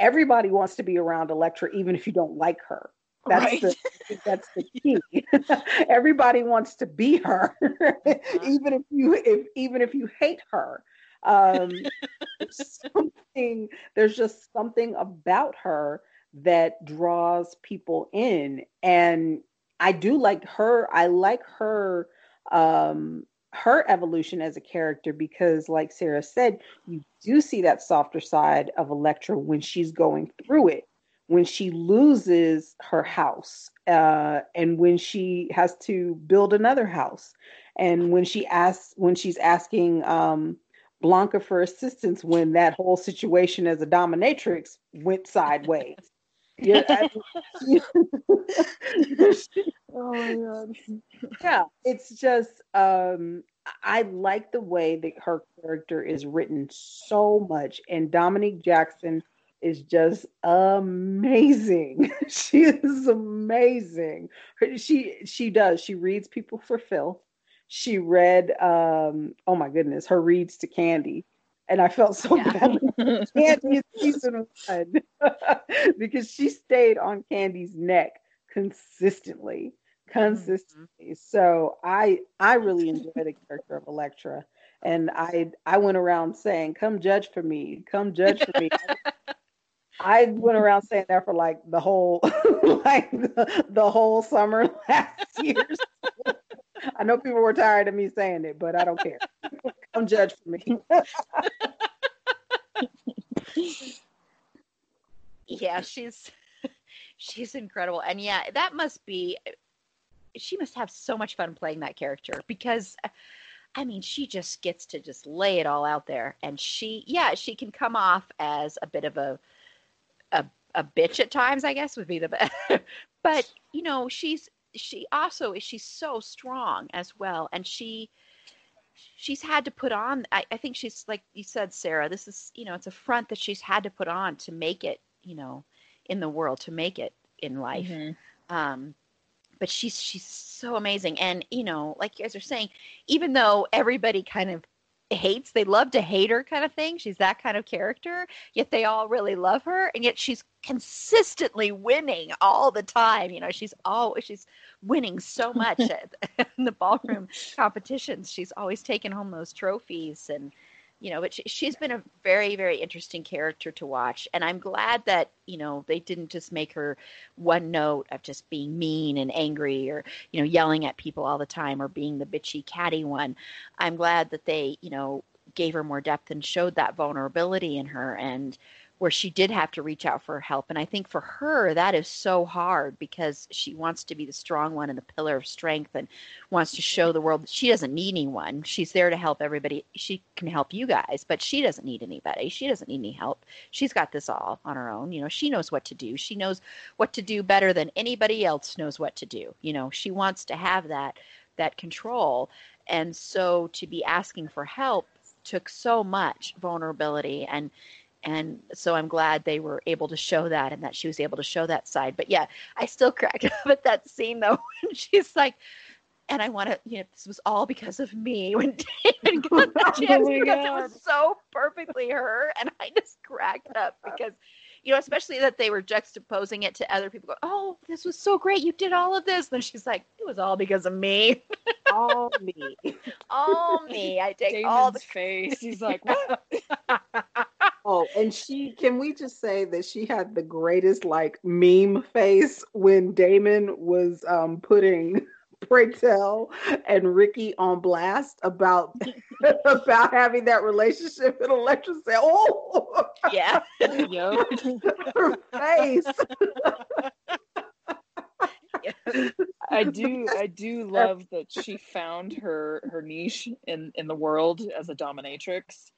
F: Everybody wants to be around Elektra, even if you don't like her. That's right. the that's the key. [LAUGHS] Everybody wants to be her, uh-huh. even if you if even if you hate her. Um, [LAUGHS] something there's just something about her that draws people in, and I do like her. I like her um, her evolution as a character because, like Sarah said, you do see that softer side of Elektra when she's going through it when she loses her house uh, and when she has to build another house and when she asks when she's asking um, Blanca for assistance when that whole situation as a dominatrix went sideways. Yeah, [LAUGHS] [LAUGHS]
E: Oh my god.
F: yeah, it's just um I like the way that her character is written so much, and Dominique Jackson is just amazing. [LAUGHS] she is amazing. She she does. She reads people for filth. She read um oh my goodness, her reads to Candy. And I felt so
D: Yeah.
F: bad [LAUGHS] Candy season one [LAUGHS] because she stayed on Candy's neck consistently, consistently. Mm-hmm. So I I really enjoy the character of Elektra, and I I went around saying, "Come judge for me, come judge for me." I went around saying that for like the whole [LAUGHS] like the, the whole summer last year. [LAUGHS] I know people were tired of me saying it, but I don't care. [LAUGHS] Come judge for me. [LAUGHS]
D: yeah she's she's incredible and yeah that must be she must have so much fun playing that character because i mean she just gets to just lay it all out there and she yeah she can come off as a bit of a a, a bitch at times i guess would be the best but you know she's she also is she's so strong as well and she she's had to put on I, I think she's like you said sarah this is you know it's a front that she's had to put on to make it you know in the world to make it in life
E: Mhm.
D: um but she's she's so amazing and you know like you guys are saying even though everybody kind of hates they love to hate her kind of thing she's that kind of character yet they all really love her and yet she's consistently winning all the time you know she's always she's winning so much [LAUGHS] at, [LAUGHS] in the ballroom competitions she's always taking home those trophies and you know but she, she's been a very very interesting character to watch. And i'm glad that you know they didn't just make her one note of just being mean and angry or you know yelling at people all the time or being the bitchy catty one. I'm glad that they you know gave her more depth and showed that vulnerability in her. And where she did have to reach out for help and i think for her that is so hard because she wants to be the strong one and the pillar of strength and wants to show the world that she doesn't need anyone. She's there to help everybody. She can help you guys but she doesn't need anybody. She doesn't need any help. She's got this all on her own. You know she knows what to do. She knows what to do better than anybody else knows what to do. You know she wants to have that that control. And so to be asking for help took so much vulnerability and and so i'm glad they were able to show that and that she was able to show that side but yeah i still [LAUGHS] cracked up at that scene though [LAUGHS] when she's like and i want to you know this was all because of me [LAUGHS] when david got the
E: Oh
D: chance
E: my
D: because it was so perfectly her and i just cracked up because you know especially that they were juxtaposing it to other people going oh this was so great you did all of this and then she's like it was all because of me
F: All me.
D: all me i take all
E: Damon's
D: the
E: face. He's like, what?
F: Oh, and she can we just say that she had the greatest like meme face when Damon was um putting [LAUGHS] Pray Tell and Ricky on blast about [LAUGHS] about having that relationship and Elektra said, [LAUGHS] Oh
D: yeah
E: Yo.
F: her face.
E: I do I do love that she found her her niche in in the world as a dominatrix.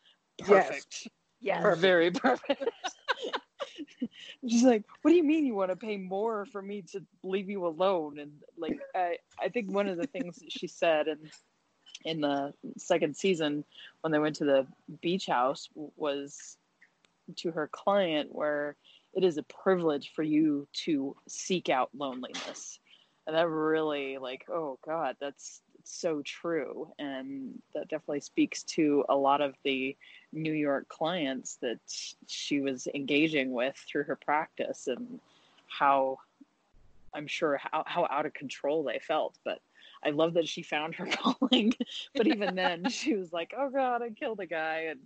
F: Yes.
D: Yes
E: Very [LAUGHS] perfect. [LAUGHS] She's like, what do you mean you want to pay more for me to leave you alone? And like, I, I think one of the things that she said in in the second season when they went to the beach house was to her client where it is a privilege for you to seek out loneliness and that really like oh god that's so true and that definitely speaks to a lot of the new york clients that she was engaging with through her practice and how i'm sure how, how out of control they felt. But i love that she found her [LAUGHS] calling. But even then [LAUGHS] she was like oh god i killed a guy. And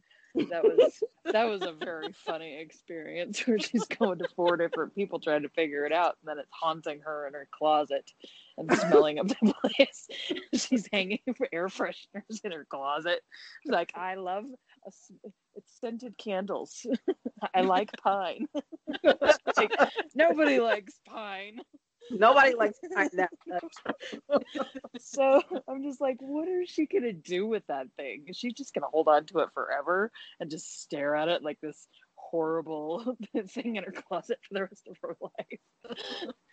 E: that was that was a very funny experience where she's going to four different people trying to figure it out and then it's haunting her in her closet and smelling of the [LAUGHS] place. She's hanging air fresheners in her closet. She's like i love a, it's scented candles. [LAUGHS] I like pine. [LAUGHS] Like, nobody likes pine
F: Nobody likes that. [LAUGHS]
E: so I'm just like, what is she gonna do with that thing? Is she just gonna hold on to it forever and just stare at it like this horrible [LAUGHS] thing in her closet for the rest of her life? [LAUGHS]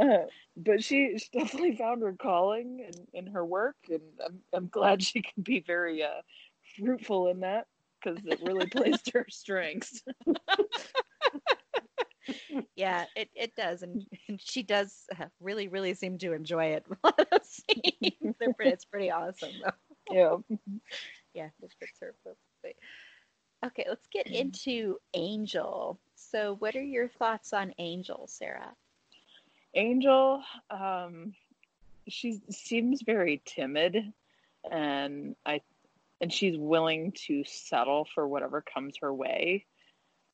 E: Uh, but she, she definitely found her calling in, in her work, and I'm, I'm glad she can be very uh, fruitful in that because it really plays to her strengths.
D: Yeah, it, it does, and, [LAUGHS] and she does uh, really really seem to enjoy it. [LAUGHS] it's pretty awesome. Though.
E: Yeah, [LAUGHS]
D: yeah, it fits her perfectly. Okay, let's get into Angel. So, what are your thoughts on Angel, Sarah?
E: Angel, um, she seems very timid, and I, and she's willing to settle for whatever comes her way,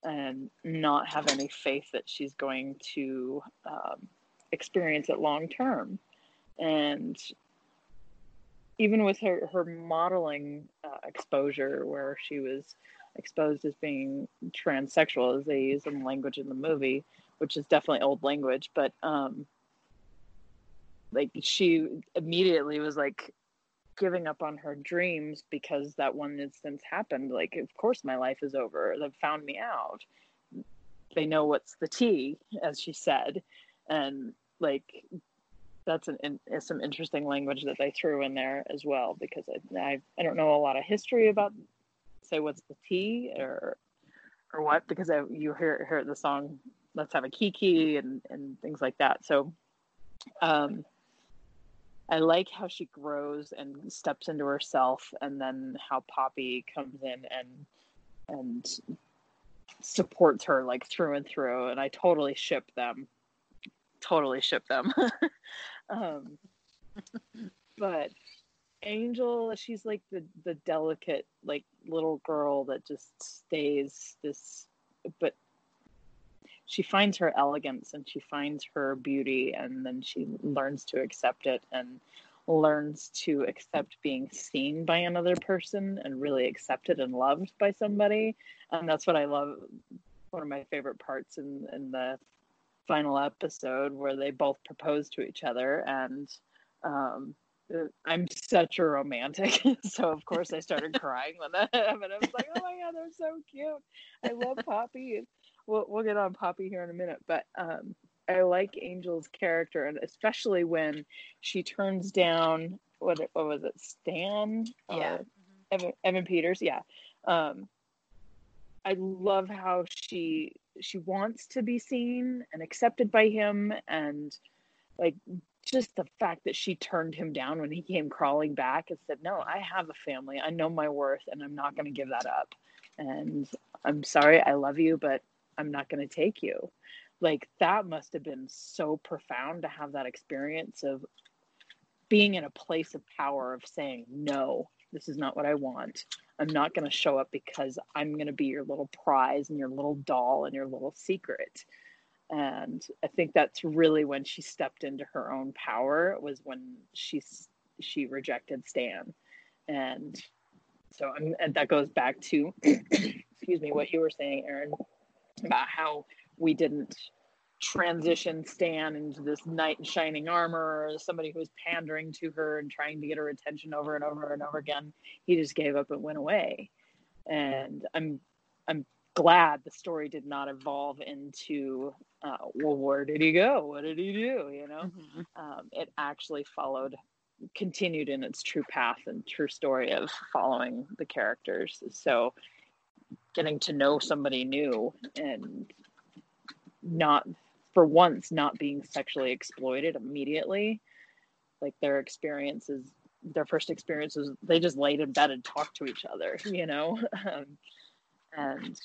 E: and not have any faith that she's going to um, experience it long term. And even with her her modeling uh, exposure, where she was exposed as being transsexual, as they use in language in the movie which is definitely old language, but um like she immediately was like giving up on her dreams because that one instance happened. Like, of course my life is over. They've found me out. They know what's the tea, as she said. And like that's an, in, some interesting language that they threw in there as well because I, I, I don't know a lot of history about say what's the tea or or what because I, you hear hear the song let's have a kiki and and things like that so um i like how she grows and steps into herself and then how papi comes in and and supports her like through and through and i totally ship them. Totally ship them. [LAUGHS] Um but angel she's like the the delicate like little girl that just stays this but she finds her elegance and she finds her beauty and then she learns to accept it and learns to accept being seen by another person and really accepted and loved by somebody and that's what i love one of my favorite parts in in the final episode where they both propose to each other and um, I'm such a romantic, [LAUGHS] so of course I started crying when that [LAUGHS] happened. I was like, "Oh my god, they're so cute! I love Papi." We'll we'll get on Papi here in a minute, but um, I like Angel's character, and especially when she turns down what what was it, Stan?
D: Yeah, uh,
E: Evan, Evan Peters. Yeah, um, I love how she she wants to be seen and accepted by him, and like just the fact that she turned him down when he came crawling back and said, "No, I have a family. I know my worth, and I'm not going to give that up." And I'm sorry, I love you, but I'm not going to take you. Like that must have been so profound to have that experience of being in a place of power of saying, no, this is not what I want. I'm not going to show up because I'm going to be your little prize and your little doll and your little secret. And I think that's really when she stepped into her own power was when she she rejected Stan. And so I'm, and that goes back to [COUGHS] excuse me what you were saying Aaron about how we didn't transition Stan into this knight in shining armor or somebody who was pandering to her and trying to get her attention over and over and over again. He just gave up and went away. And I'm I'm glad the story did not evolve into uh, well where did he go what did he do you know mm-hmm. um, it actually followed continued in its true path and true story of following the characters so getting to know somebody new and not for once not being sexually exploited immediately. Like their experiences their first experiences they just laid in bed and talked to each other [LAUGHS] you know? Um, and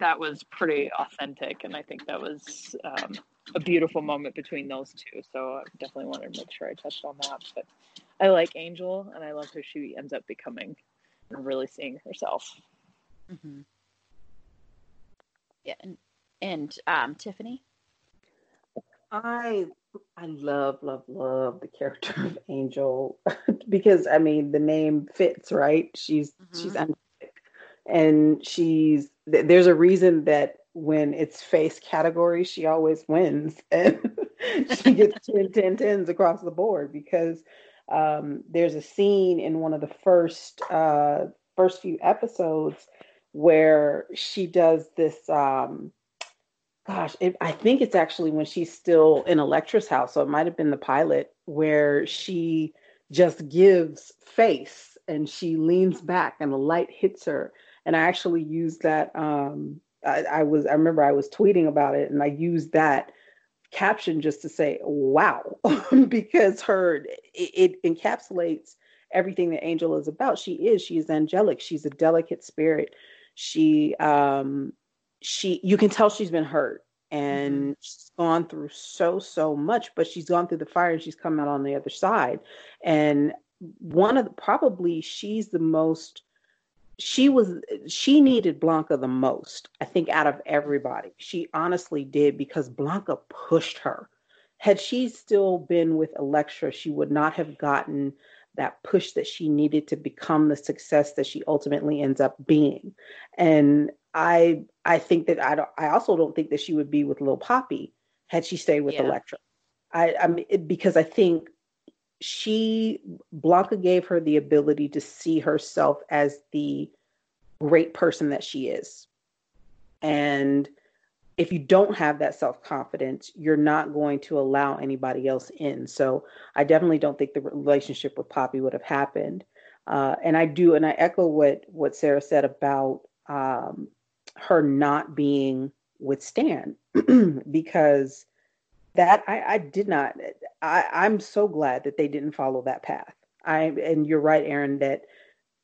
E: that was pretty authentic and i think that was um, a beautiful moment between those two. So i definitely wanted to make sure i touched on that but i like angel and i love who she ends up becoming and really seeing herself
D: Mm-hmm. Yeah, and and um, Tiffany.
F: I I love love love the character [LAUGHS] of Angel [LAUGHS] because I mean the name fits right. She's mm-hmm. she's and she's there's a reason that when it's face category she always wins [LAUGHS] and she gets 10, 10, 10s across the board because um, there's a scene in one of the first uh, first few episodes where she does this. Um, gosh, it, I think it's actually when she's still in Elektra's house, so it might have been the pilot where she just gives face and she leans back and the light hits her. And I actually used that. Um, I, I was I remember I was tweeting about it and I used that caption just to say wow [LAUGHS] because her it, it, encapsulates everything that angel is about she is she is angelic she's a delicate spirit she um she you can tell she's been hurt and mm-hmm. she's gone through so so much but she's gone through the fire and she's come out on the other side and one of the, probably she's the most she was she needed Blanca the most, I think, out of everybody. She honestly did because Blanca pushed her. Had she still been with Elektra, she would not have gotten that push that she needed to become the success that she ultimately ends up being. And I I think that I don't I also don't think that she would be with Lil Papi had she stayed with yeah. Elektra. I I mean because I think she Blanca gave her the ability to see herself as the great person that she is. And if you don't have that self confidence, you're not going to allow anybody else in. So I definitely don't think the relationship with Papi would have happened. Uh, and I do, and I echo what what Sarah said about um, her not being with Stan [CLEARS THROAT] because that I, I did not. I, I'm so glad that they didn't follow that path. I and you're right, Aaron, that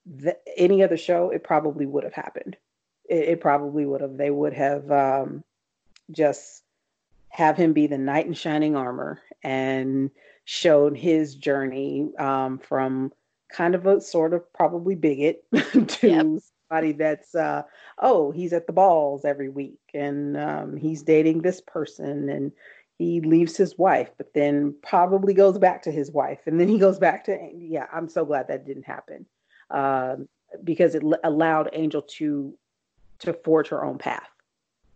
F: the, any other show it probably would have happened. It, it probably would have. They would have um, just have him be the knight in shining armor and showed his journey um, from kind of a sort of probably bigot [LAUGHS] to yep. somebody that's uh, oh he's at the balls every week and um, he's dating this person and he leaves his wife, but then probably goes back to his wife, and then he goes back to yeah. I'm so glad that didn't happen um, because it l- allowed Angel to to forge her own path,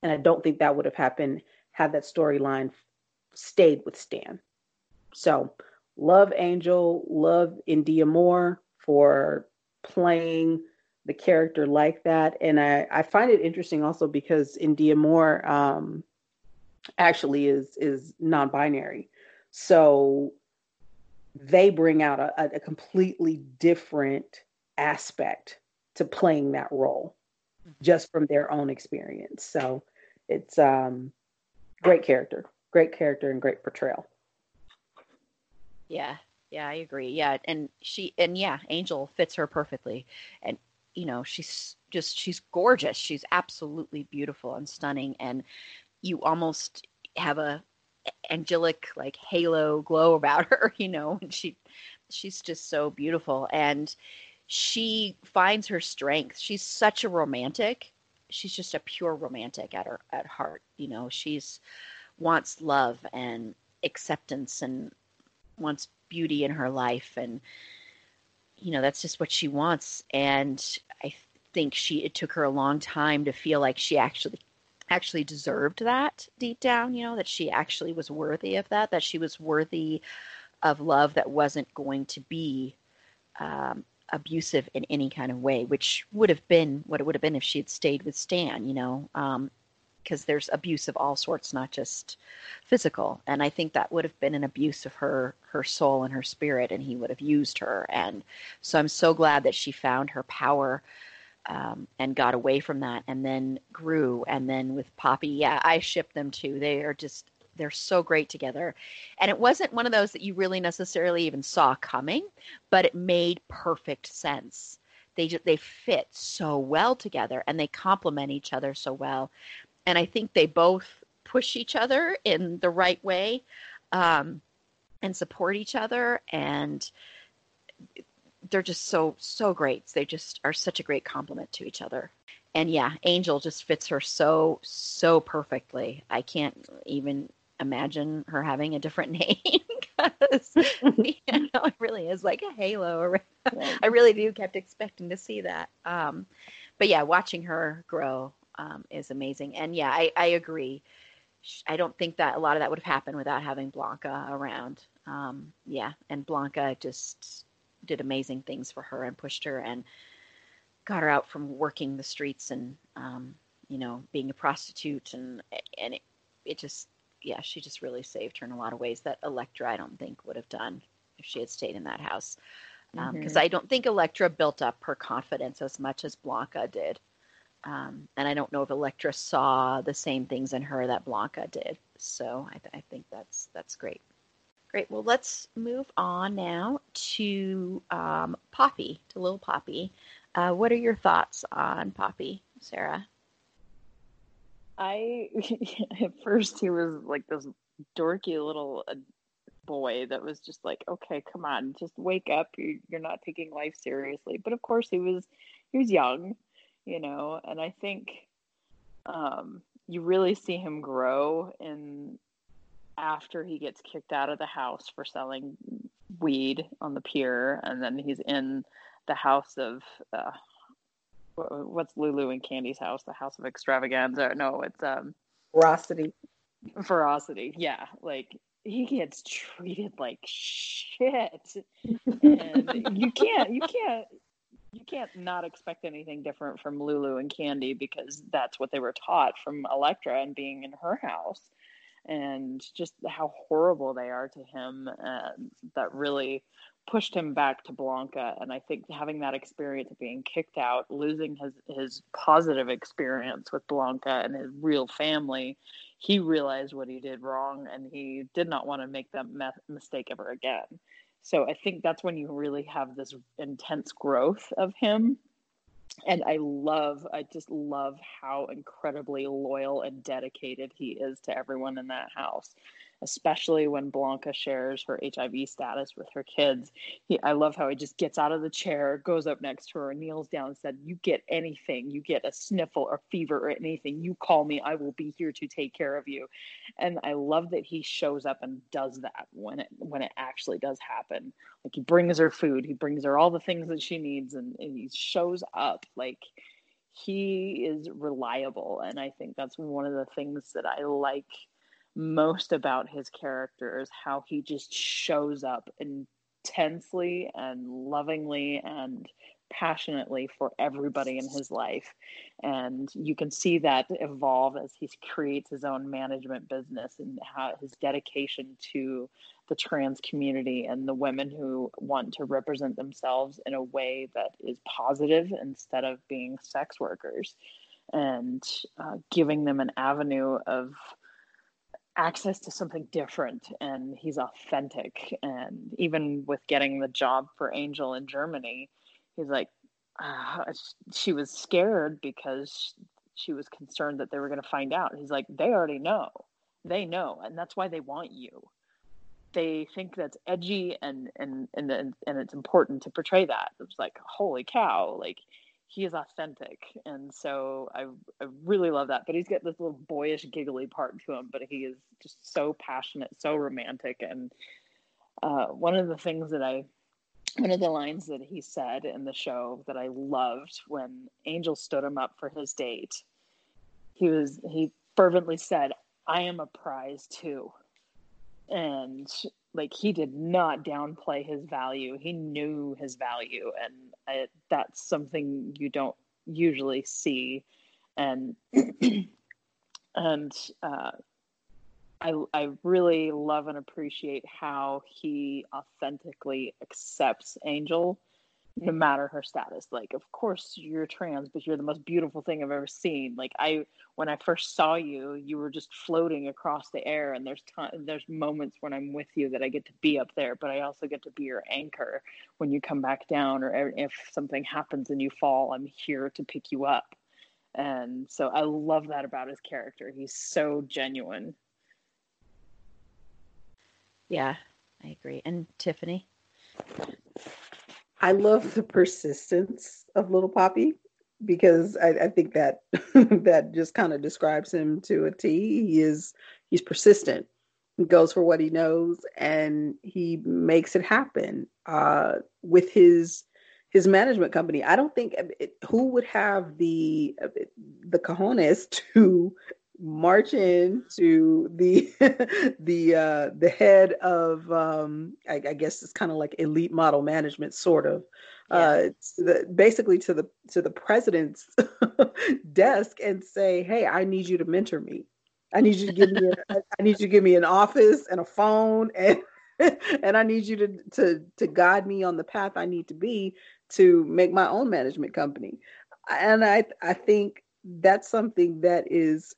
F: and I don't think that would have happened had that storyline stayed with Stan. So love Angel, love Indya Moore for playing the character like that, and I I find it interesting also because Indya Moore. Um, actually is is non-binary so they bring out a, a completely different aspect to playing that role just from their own experience so it's um great character great character and great portrayal.
D: Yeah yeah i agree. Yeah and she and yeah angel fits her perfectly. And you know she's just she's gorgeous. She's absolutely beautiful and stunning. And you almost have a angelic like halo glow about [LAUGHS] her you know and she she's just so beautiful. And she finds her strength. She's such a romantic she's just a pure romantic at her at heart you know? She's wants love and acceptance and wants beauty in her life and you know that's just what she wants. And i think she it took her a long time to feel like she actually actually deserved that deep down, you know, that she actually was worthy of that, that she was worthy of love that wasn't going to be um, abusive in any kind of way, which would have been what it would have been if she had stayed with Stan, you know, because um, there's abuse of all sorts, not just physical. And I think that would have been an abuse of her her soul and her spirit, and he would have used her. And so I'm so glad that she found her power um, and got away from that and then grew and then with papi yeah i ship them too they are just they're so great together and it wasn't one of those that you really necessarily even saw coming but it made perfect sense they just they fit so well together and they complement each other so well and i think they both push each other in the right way um, and support each other and they're just so so great. They just are such a great complement to each other. And yeah, Angel just fits her so so perfectly. I can't even imagine her having a different [LAUGHS] name because [LAUGHS] you know it really is like a halo. around. I really do kept expecting to see that. Um, but yeah, watching her grow um, is amazing. And yeah, I, I agree. I don't think that a lot of that would have happened without having Blanca around. Um, yeah, and Blanca just did amazing things for her and pushed her and got her out from working the streets and um, you know being a prostitute and and it, it just yeah she just really saved her in a lot of ways that Elektra I don't think would have done if she had stayed in that house because um, mm-hmm. I don't think Elektra built up her confidence as much as Blanca did. Um, and I don't know if Elektra saw the same things in her that Blanca did. So I, th- I think that's that's great. Great. Well, let's move on now to um, Papi, to Little Papi. Uh, what are your thoughts on Papi, Sarah?
E: I [LAUGHS] at first he was like this dorky little uh, boy that was just like, okay, come on, just wake up. You're, you're not taking life seriously. But of course, he was he was young you know, and I think um, you really see him grow in after he gets kicked out of the house for selling weed on the pier, and then he's in the house of uh, what's Lulu and Candy's house, the house of extravaganza. No, it's um,
F: ferocity.
E: Ferocity, yeah. Like he gets treated like shit, and you can't, you can't, you can't not expect anything different from Lulu and Candy because that's what they were taught from Elektra and being in her house and just how horrible they are to him and that really pushed him back to Blanca and I think having that experience of being kicked out losing his his positive experience with Blanca and his real family he realized what he did wrong and he did not want to make that mistake ever again so I think that's when you really have this intense growth of him. And I love, I just love how incredibly loyal and dedicated he is to everyone in that house especially when Blanca shares her HIV status with her kids. He, I love how he just gets out of the chair, goes up next to her, kneels down, and said, "You get anything, you get a sniffle or fever or anything, you call me. I will be here to take care of you." And I love that he shows up and does that when it when it actually does happen. Like he brings her food, he brings her all the things that she needs, and, and he shows up like he is reliable and i think that's one of the things that i like most about his character is how he just shows up intensely and lovingly and passionately for everybody in his life. And you can see that evolve as he creates his own management business and how his dedication to the trans community and the women who want to represent themselves in a way that is positive instead of being sex workers and uh, giving them an avenue of access to something different and he's authentic. And even with getting the job for angel in germany he's like uh, she was scared because she was concerned that they were going to find out. He's like they already know. They know and that's why they want you. They think that's edgy and and and and, and it's important to portray that. It was like holy cow like he is authentic. And so I, I really love that. But he's got this little boyish giggly part to him but he is just so passionate so romantic. And uh, one of the things that i one of the lines that he said in the show that i loved when angel stood him up for his date he was he fervently said i am a prize too. And like he did not downplay his value. He knew his value and I, that's something you don't usually see. And [CLEARS THROAT] and uh, I, I really love and appreciate how he authentically accepts angel no matter her status. Like, of course you're trans, but you're the most beautiful thing I've ever seen. Like, I when I first saw you, you were just floating across the air, and there's time, there's moments when I'm with you that I get to be up there, but I also get to be your anchor when you come back down, or if something happens and you fall, I'm here to pick you up. And so I love that about his character. He's so genuine.
D: Yeah, I agree. And Tiffany?
F: I love the persistence of Little Papi because I, I think that [LAUGHS] that just kind of describes him to a T. He is he's persistent. He goes for what he knows and he makes it happen. Uh, with his his management company, I don't think it, who would have the the cojones [LAUGHS] to march in to the [LAUGHS] the uh, the head of um, I, I guess it's kind of like elite model management, sort of. Yeah. Uh, to the, basically to the to the president's [LAUGHS] desk and say, "Hey, I need you to mentor me. I need you to give me a, [LAUGHS] I need you to give me an office and a phone and and I need you to to to guide me on the path I need to be to make my own management company." And I I think that's something that is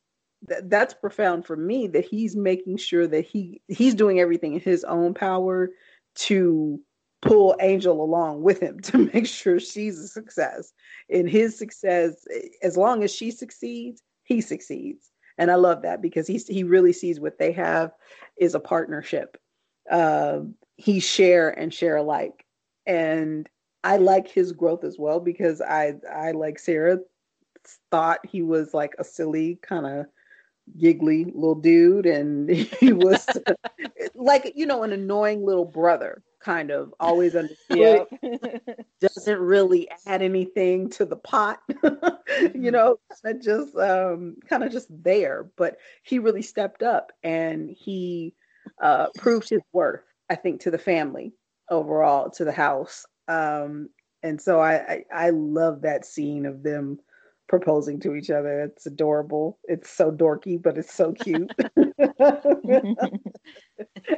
F: that's profound for me that he's making sure that he he's doing everything in his own power to pull Angel along with him [LAUGHS] to make sure she's a success. In his success, as long as she succeeds, he succeeds. And I love that because he's he really sees what they have is a partnership. Uh, he share and share alike. And I like his growth as well because I I like Sarah thought he was like a silly kind of giggly little dude and [LAUGHS] he was like you know an annoying little brother kind of always understood [LAUGHS] [LAUGHS] doesn't really add anything to the pot you know just um kind of just there. But he really stepped up and he uh proved his worth i think to the family overall to the house. Um and so I, I i love that scene of them proposing to each other. It's adorable. It's so dorky, but it's so cute. [LAUGHS]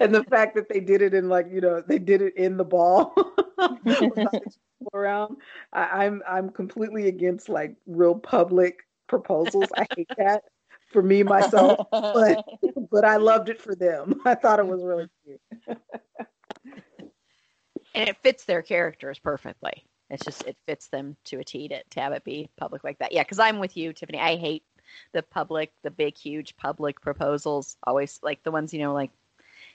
F: and the fact that they did it in like, you know, they did it in the ball [LAUGHS] around. I, I'm I'm completely against like real public proposals. I hate that for me myself, but [LAUGHS] but I loved it for them. I thought it was really cute.
D: and it fits their characters perfectly. It's just it fits them to a T to, to have it be public like that. Yeah, because I'm with you, Tiffany. I hate the public, the big, huge public proposals. Always like the ones you know, like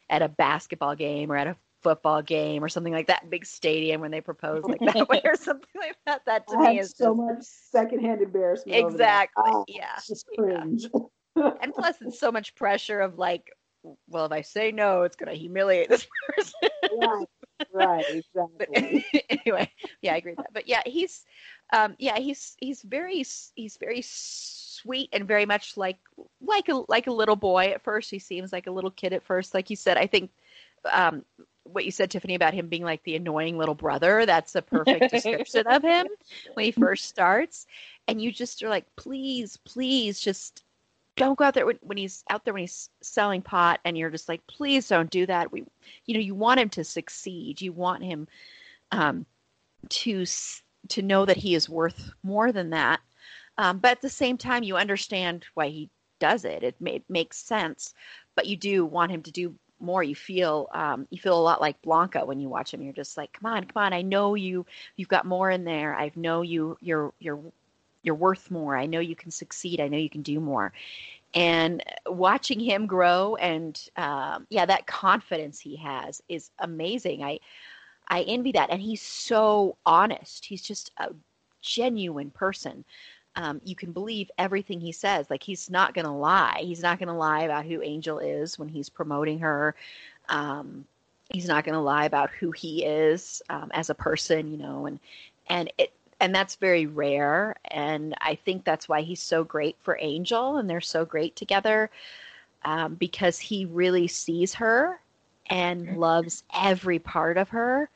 D: at a basketball game or at a football game or something like that big stadium when they propose like that way or [LAUGHS] something like that. That to
F: I
D: me is
F: so just... much secondhand embarrassment.
D: Exactly.
F: Oh,
D: yeah.
F: Just cringe.
D: Yeah. and plus, it's so much pressure of like, well, if I say no, it's going to humiliate this [LAUGHS] person.
F: right right [LAUGHS] exactly.
D: but anyway yeah i agree with that. But yeah he's um yeah he's he's very he's very sweet and very much like like a like a little boy at first. He seems like a little kid at first. Like you said i think um what you said tiffany about him being like the annoying little brother that's a perfect description of him [LAUGHS] when he first starts. And you just are like please please just don't go out there when, when he's out there when he's selling pot and you're just like please don't do that. We you know you want him to succeed. You want him um, to to know that he is worth more than that. Um, but at the same time you understand why he does it. It, may, it makes sense. But you do want him to do more. You feel um, you feel a lot like blanca when you watch him. You're just like come on come on. I know you you've got more in there. I know you you're you're you're worth more. I know you can succeed. I know you can do more. And watching him grow and um, yeah, that confidence he has is amazing. I I envy that, and he's so honest. He's just a genuine person. Um, you can believe everything he says. Like he's not going to lie. He's not going to lie about who Angel is when he's promoting her. Um, he's not going to lie about who he is um, as a person, you know. And and it and that's very rare and i think that's why he's so great for angel and they're so great together um, because he really sees her and loves every part of her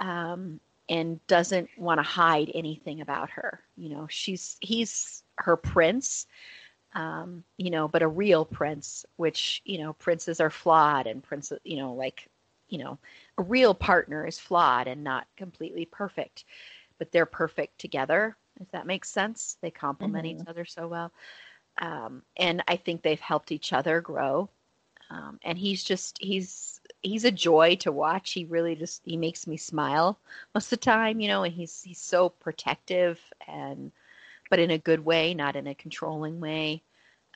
D: um, and doesn't want to hide anything about her. You know she's he's her prince um, you know but a real prince which you know princes are flawed and princes you know like you know a real partner is flawed and not completely perfect but they're perfect together, if that makes sense. They complement mm-hmm. each other so well. Um, and I think they've helped each other grow. Um, and he's just he's he's a joy to watch. He really just he makes me smile most of the time, you know. And he's he's so protective and but in a good way, not in a controlling way.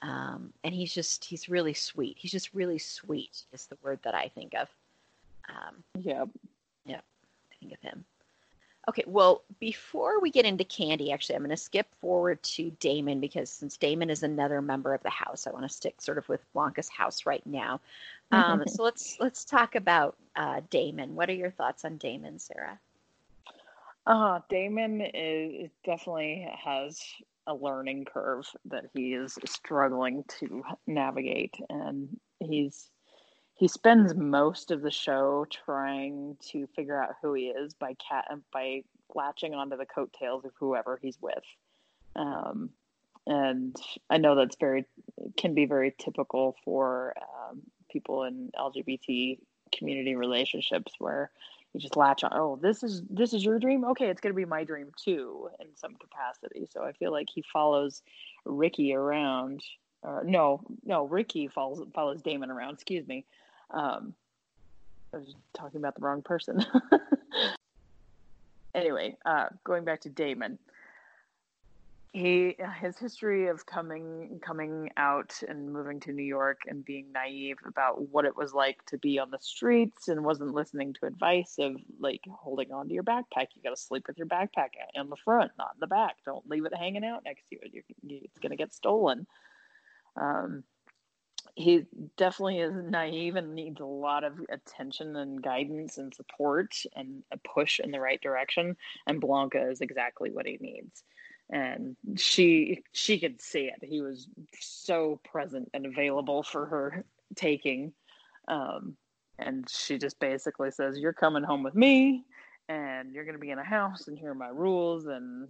D: Um, and he's just he's really sweet. He's just really sweet is the word that I think of. Um,
E: yeah,
D: yeah, I think of him. Okay, well, before we get into Candy, actually, I'm going to skip forward to Damon because since Damon is another member of the house, I want to stick sort of with Blanca's house right now. [LAUGHS] Um, so let's let's talk about uh, Damon. What are your thoughts on Damon, Sarah?
E: Uh, Damon is definitely has a learning curve that he is struggling to navigate and he's he spends most of the show trying to figure out who he is by cat by latching onto the coattails of whoever he's with. Um, and i know that's very can be very typical for um, people in lgbt community relationships where you just latch on oh this is this is your dream? Okay it's going to be my dream too in some capacity. So i feel like he follows ricky around no no ricky follows follows damon around excuse me um i was talking about the wrong person [LAUGHS] anyway uh going back to damon he his history of coming coming out and moving to New York and being naive about what it was like to be on the streets and wasn't listening to advice of like holding on to your backpack. You got to sleep with your backpack in the front, not in the back. Don't leave it hanging out next to you. you it's going to get stolen. Um, he definitely is naive and needs a lot of attention and guidance and support and a push in the right direction. And Blanca is exactly what he needs and she she could see it he was so present and available for her taking um, and she just basically says you're coming home with me and you're going to be in a house and here are my rules and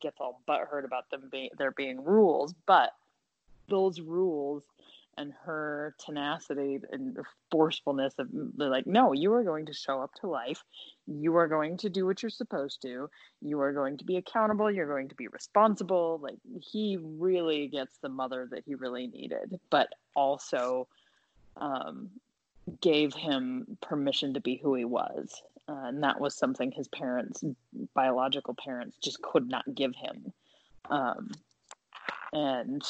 E: gets all butthurt about them being there being rules but those rules and her tenacity and forcefulness of like no you are going to show up to life. You are going to do what you're supposed to. You are going to be accountable. You're going to be responsible. Like he really gets the mother that he really needed but also um, gave him permission to be who he was. Uh, and that was something his parents biological parents just could not give him. Um, and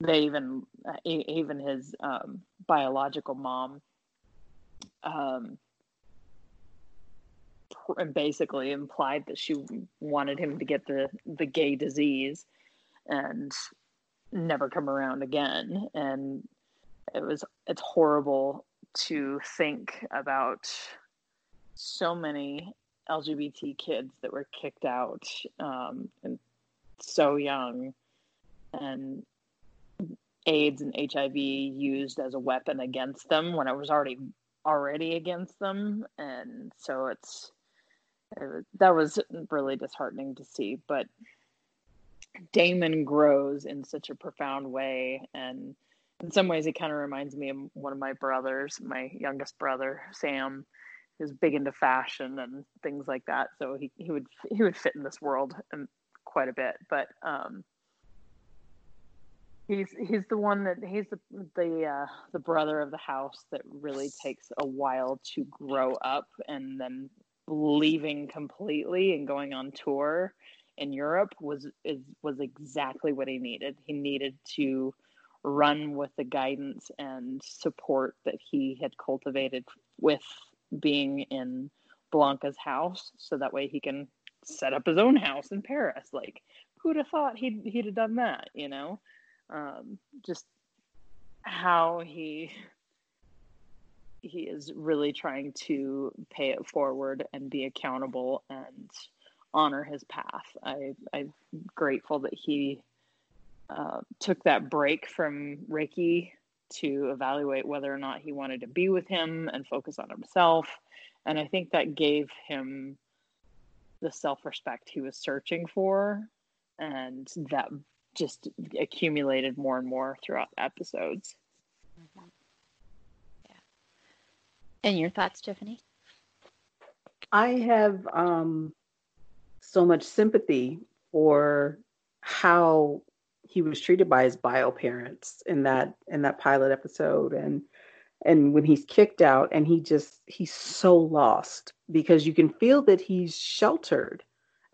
E: they even even his um, biological mom um, basically implied that she wanted him to get the the gay disease and never come around again. And it was it's horrible to think about so many lgbt kids that were kicked out um, and so young. And AIDS and HIV used as a weapon against them when it was already already against them, and so it's it, that was really disheartening to see. But Damon grows in such a profound way, and in some ways, he kind of reminds me of one of my brothers, my youngest brother, Sam. Who's big into fashion and things like that, so he, he would he would fit in this world um, quite a bit. But um, He's he's the one that he's the the uh, the brother of the house that really takes a while to grow up and then leaving completely and going on tour in Europe was is was exactly what he needed. He needed to run with the guidance and support that he had cultivated with being in Blanca's house so that way he can set up his own house in Paris. Like who'd have thought he'd he'd have done that, you know? Um, just how he he is really trying to pay it forward and be accountable and honor his path. I, I'm grateful that he uh, took that break from Ricky to evaluate whether or not he wanted to be with him and focus on himself. And I think that gave him the self respect he was searching for. And that just accumulated more and more throughout the episodes.
D: Mm-hmm. Yeah. And your thoughts, Tiffany?
F: I have um, so much sympathy for how he was treated by his bio parents in that in that pilot episode and and when he's kicked out and he just he's so lost because you can feel that he's sheltered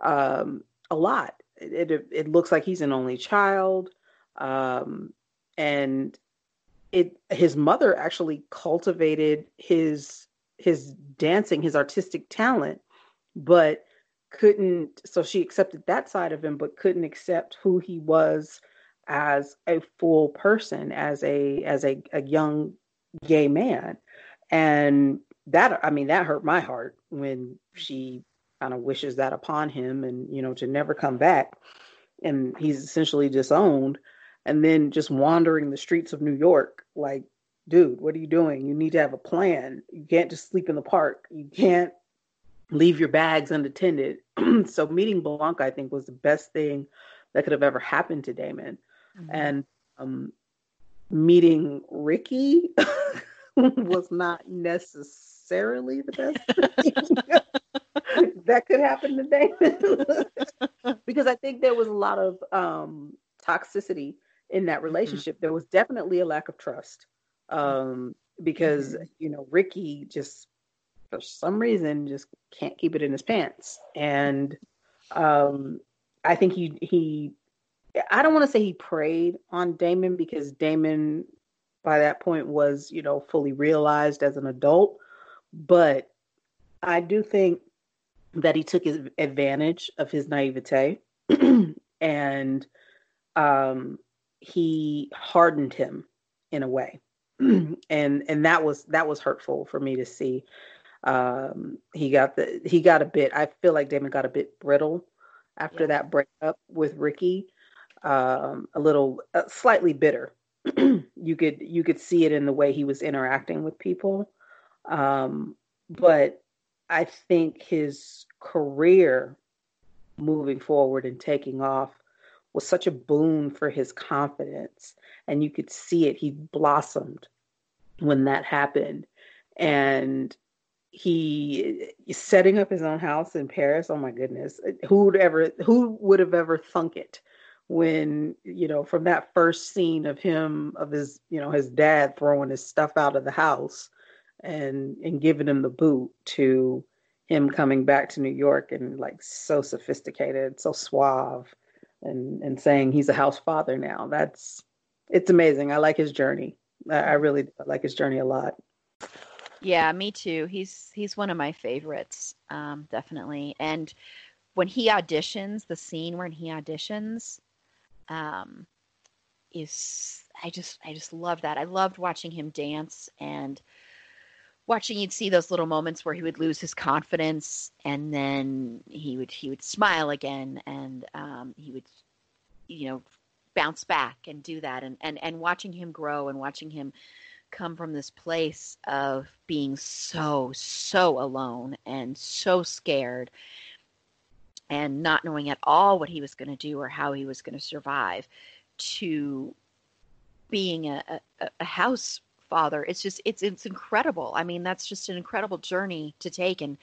F: um, a lot it, it, looks like he's an only child. Um, and it his mother actually cultivated his his dancing his artistic talent but couldn't so she accepted that side of him but couldn't accept who he was as a full person as a as a, a young gay man. And that i mean that hurt my heart when she kind of wishes that upon him and you know to never come back and he's essentially disowned, and then just wandering the streets of New York. Like, dude, what are you doing? You need to have a plan. You can't just sleep in the park. You can't leave your bags unattended. [CLEARS THROAT] so meeting Blanca, I think, was the best thing that could have ever happened to Damon. Mm-hmm. And um, meeting Ricky [LAUGHS] was not necessarily the best [LAUGHS] that could happen to Damon. [LAUGHS] because I think there was a lot of um, toxicity in that mm-hmm. relationship. Mm-hmm. There was definitely a lack of trust. Um, because, mm-hmm. you know, Ricky just for some reason just can't keep it in his pants. And um, I think he he I don't want to say he preyed on Damon because Damon by that point was, you know, fully realized as an adult. But I do think that he took advantage of his naivete [CLEARS THROAT] and um, he hardened him in a way. [CLEARS THROAT] and and that was that was hurtful for me to see. Um, he got the he got a bit. I feel like Damon got a bit brittle after yeah. that breakup with Ricky. Um, a little, uh, slightly bitter. [CLEARS THROAT] you could you could see it in the way he was interacting with people. Um, but I think his career moving forward and taking off was such a boon for his confidence, and you could see it. He blossomed when that happened, and he setting up his own house in Paris. Oh my goodness. Who would ever who would have ever thunk it when, you know, from that first scene of him of his, you know, his dad throwing his stuff out of the house and and giving him the boot to him coming back to New York and like so sophisticated, so suave and and saying he's a house father now. That's it's amazing. I like his journey. I, I really like his journey a lot.
D: Yeah, me too. He's he's one of my favorites, um, definitely. And when he auditions, the scene when he auditions, um, is I just I just love that. I loved watching him dance and watching you'd see those little moments where he would lose his confidence and then he would he would smile again and um, he would you know bounce back and do that. And and and watching him grow and watching him come from this place of being so, so alone and so scared and not knowing at all what he was going to do or how he was going to survive to being a, a, a house father. It's just it's it's incredible. I mean that's just an incredible journey to take and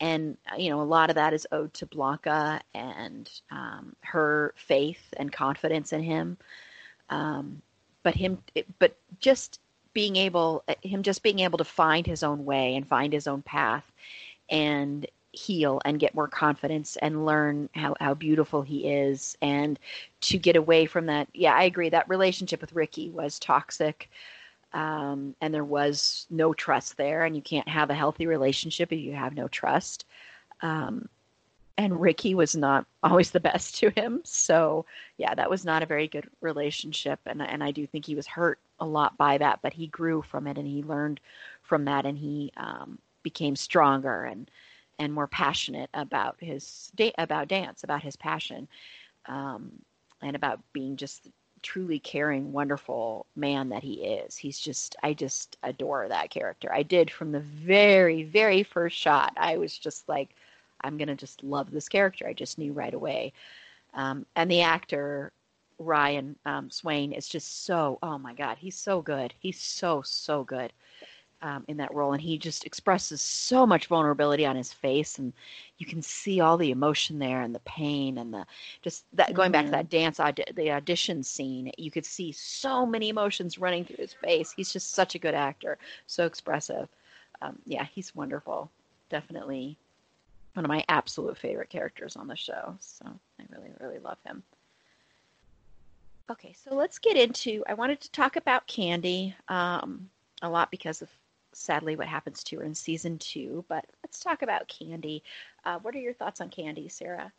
D: and you know a lot of that is owed to blanca and um, her faith and confidence in him. Um, but him but just being able him just being able to find his own way and find his own path and heal and get more confidence and learn how, how beautiful he is and to get away from that. Yeah i agree. That relationship with ricky was toxic um, and there was no trust there and you can't have a healthy relationship if you have no trust um, and Ricky was not always the [LAUGHS] best to him. So yeah, that was not a very good relationship, and and I do think he was hurt a lot by that, but he grew from it and he learned from that, and he um, became stronger and and more passionate about his about dance, about his passion, um, and about being just truly caring, wonderful man that he is. He's just, I just adore that character. I did from the very, very first shot. I was just like, I'm going to just love this character. I just knew right away. Um, and the actor, Ryan um, Swain, is just so, oh my God, he's so good. He's so, so good. Um, in that role, and he just expresses so much vulnerability on his face, and you can see all the emotion there, and the pain, and the just that going back to that mm-hmm. dance audi- the audition scene. You could see so many emotions running through his face. He's just such a good actor, so expressive. Um, yeah, he's wonderful. Definitely one of my absolute favorite characters on the show. So I really, really love him. Okay, so let's get into. I wanted to talk about Candy um, a lot because of sadly what happens to her in season two. But let's talk about Candy. Uh, what are your thoughts on Candy, Sarah?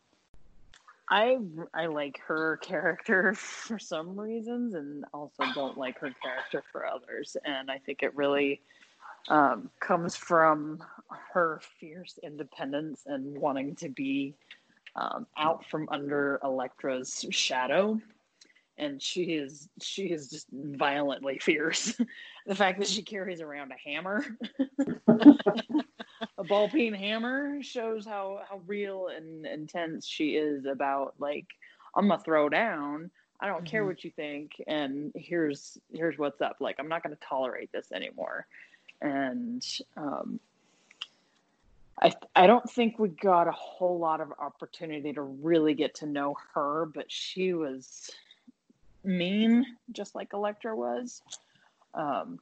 E: I I like her [LAUGHS] character for some reasons, and also don't like her character for others. And I think it really um, comes from her fierce independence and wanting to be um, out from under Elektra's shadow, and she is she is just violently fierce. [LAUGHS] the fact that she carries around a hammer, [LAUGHS] a ball peen hammer, shows how how real and intense she is about like I'm gonna throw down. I don't mm-hmm. care what you think, and here's here's what's up. Like I'm not going to tolerate this anymore, and um, I I don't think we got a whole lot of opportunity to really get to know her, but she was mean, just like Elektra was. Um,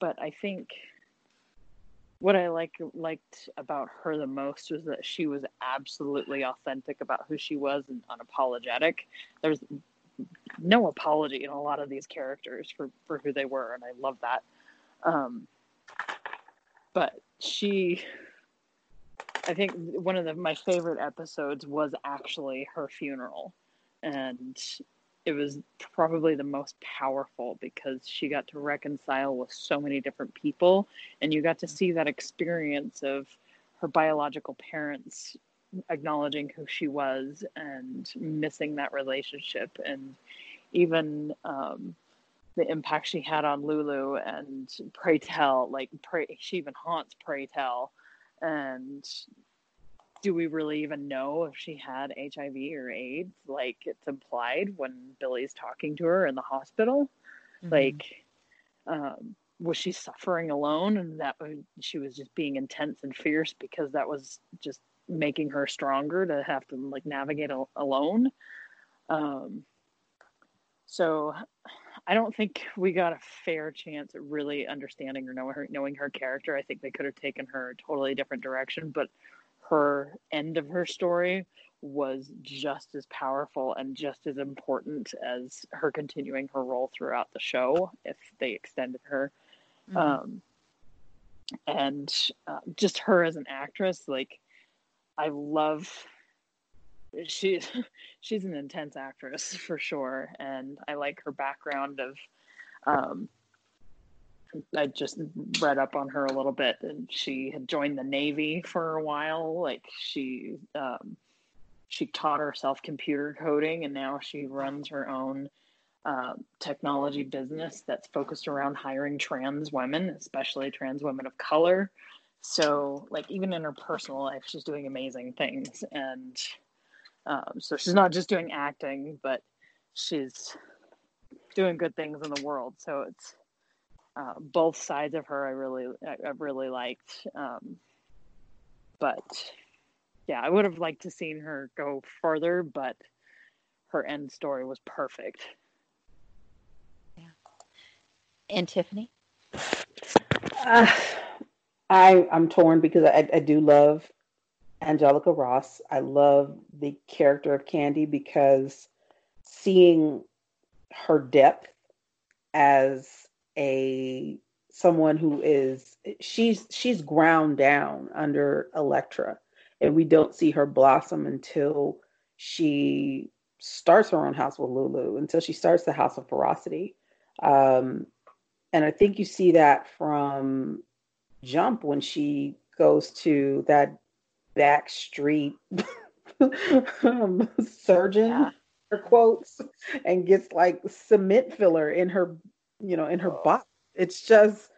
E: but I think what I like liked about her the most was that she was absolutely authentic about who she was and unapologetic. There's no apology in a lot of these characters for for who they were, and I love that. Um, but she, I think one of the, my favorite episodes was actually her funeral, and it was probably the most powerful because she got to reconcile with so many different people and you got to see that experience of her biological parents acknowledging who she was and missing that relationship and even um, the impact she had on Lulu and Pray Tell like pray she even haunts Pray Tell and do we really even know if she had HIV or AIDS? Like it's implied when Billy's talking to her in the hospital. Mm-hmm. Like, um, was she suffering alone and that she was just being intense and fierce because that was just making her stronger to have to like navigate a- alone? Um, so I don't think we got a fair chance at really understanding or knowing her, knowing her character. I think they could have taken her a totally different direction, but her end of her story was just as powerful and just as important as her continuing her role throughout the show if they extended her mm-hmm. um, and uh, just her as an actress like i love she's [LAUGHS] she's an intense actress for sure and i like her background of um, I just read up on her a little bit, and she had joined the Navy for a while. Like she, um, she taught herself computer coding, and now she runs her own uh, technology business that's focused around hiring trans women, especially trans women of color. So, like, even in her personal life, she's doing amazing things, and um, so she's not just doing acting, but she's doing good things in the world. So it's uh, both sides of her I really I, really liked. Um, but yeah, I would have liked to seen her go further, but her end story was perfect.
D: Yeah. And Tiffany?
F: Uh, I I'm torn because I, I do love Angelica Ross. I love the character of Candy because seeing her depth as a someone who is she's she's ground down under Elektra, and we don't see her blossom until she starts her own house with Lulu, until she starts the House of Ferocity. Um, and I think you see that from Jump when she goes to that back street um, [LAUGHS] surgeon, yeah. her quotes, and gets like cement filler in her you know, in her oh. body. It's just,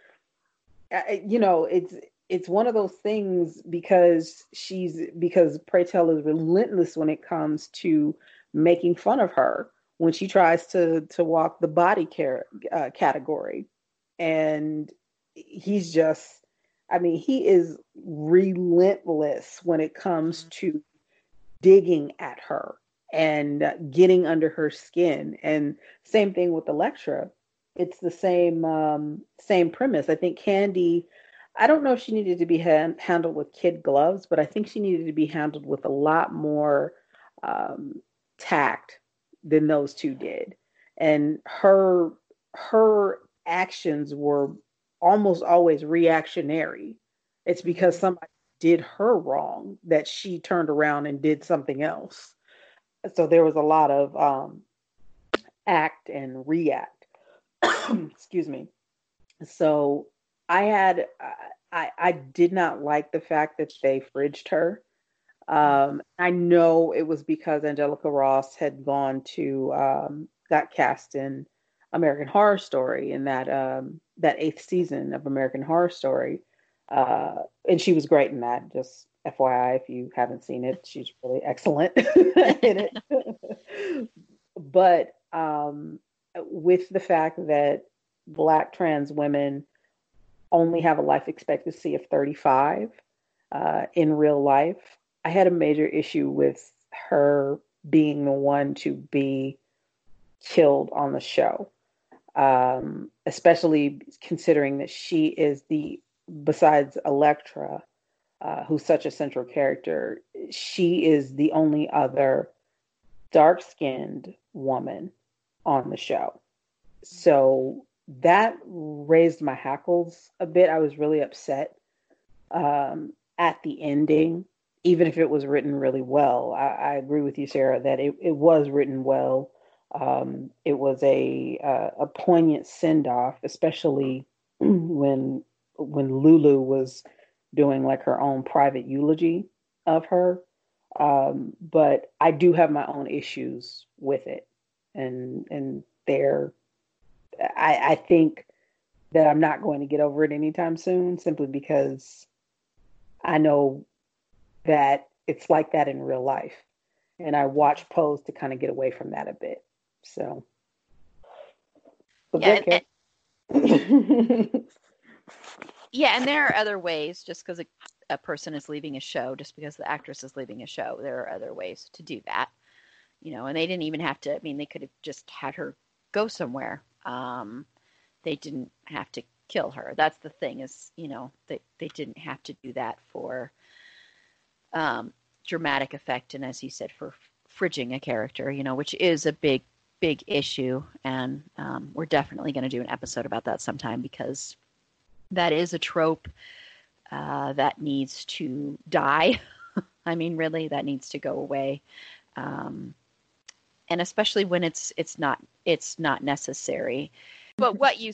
F: you know, it's it's one of those things because she's because Pray Tell is relentless when it comes to making fun of her when she tries to to walk the body care uh, category, and he's just, I mean, he is relentless when it comes mm-hmm. to digging at her and getting under her skin. And same thing with Elektra it's the same um, same premise. I think Candy. I don't know if she needed to be hand, handled with kid gloves, but I think she needed to be handled with a lot more um, tact than those two did. And her her actions were almost always reactionary. It's because mm-hmm. somebody did her wrong that she turned around and did something else. So there was a lot of um, act and react [COUGHS] excuse me. So I had I I did not like the fact that they fridged her. Um, I know it was because Angelica Ross had gone to um, got cast in American Horror Story in that um, that eighth season of American Horror Story, uh, and she was great in that. Just FYI, if you haven't seen it, she's really excellent [LAUGHS] in it. [LAUGHS] but um, with the fact that Black trans women only have a life expectancy of 35 uh, in real life, I had a major issue with her being the one to be killed on the show, um, especially considering that she is the, besides Elektra, uh, who's such a central character, she is the only other dark skinned woman on the show. So that raised my hackles a bit. I was really upset um, at the ending, even if it was written really well. I, I agree with you, Sarah, that it, it was written well. Um, it was a uh, a poignant send off, especially [CLEARS THROAT] when when Lulu was doing like her own private eulogy of her. Um, but I do have my own issues with it, and and they're I, I think that I'm not going to get over it anytime soon, simply because I know that it's like that in real life, and I watch Pose to kind of get away from that a bit. So,
D: but yeah, and, [LAUGHS] yeah, and there are other ways. Just because a, a person is leaving a show, just because the actress is leaving a show, there are other ways to do that. You know, and they didn't even have to. I mean, they could have just had her go somewhere. Um, they didn't have to kill her. That's the thing is, you know, they they didn't have to do that for um, dramatic effect, and as you said, for fridging a character, you know, which is a big big issue, and um, we're definitely going to do an episode about that sometime because that is a trope uh, that needs to die. [LAUGHS] I mean, really, that needs to go away, um, and especially when it's it's not it's not necessary. But what you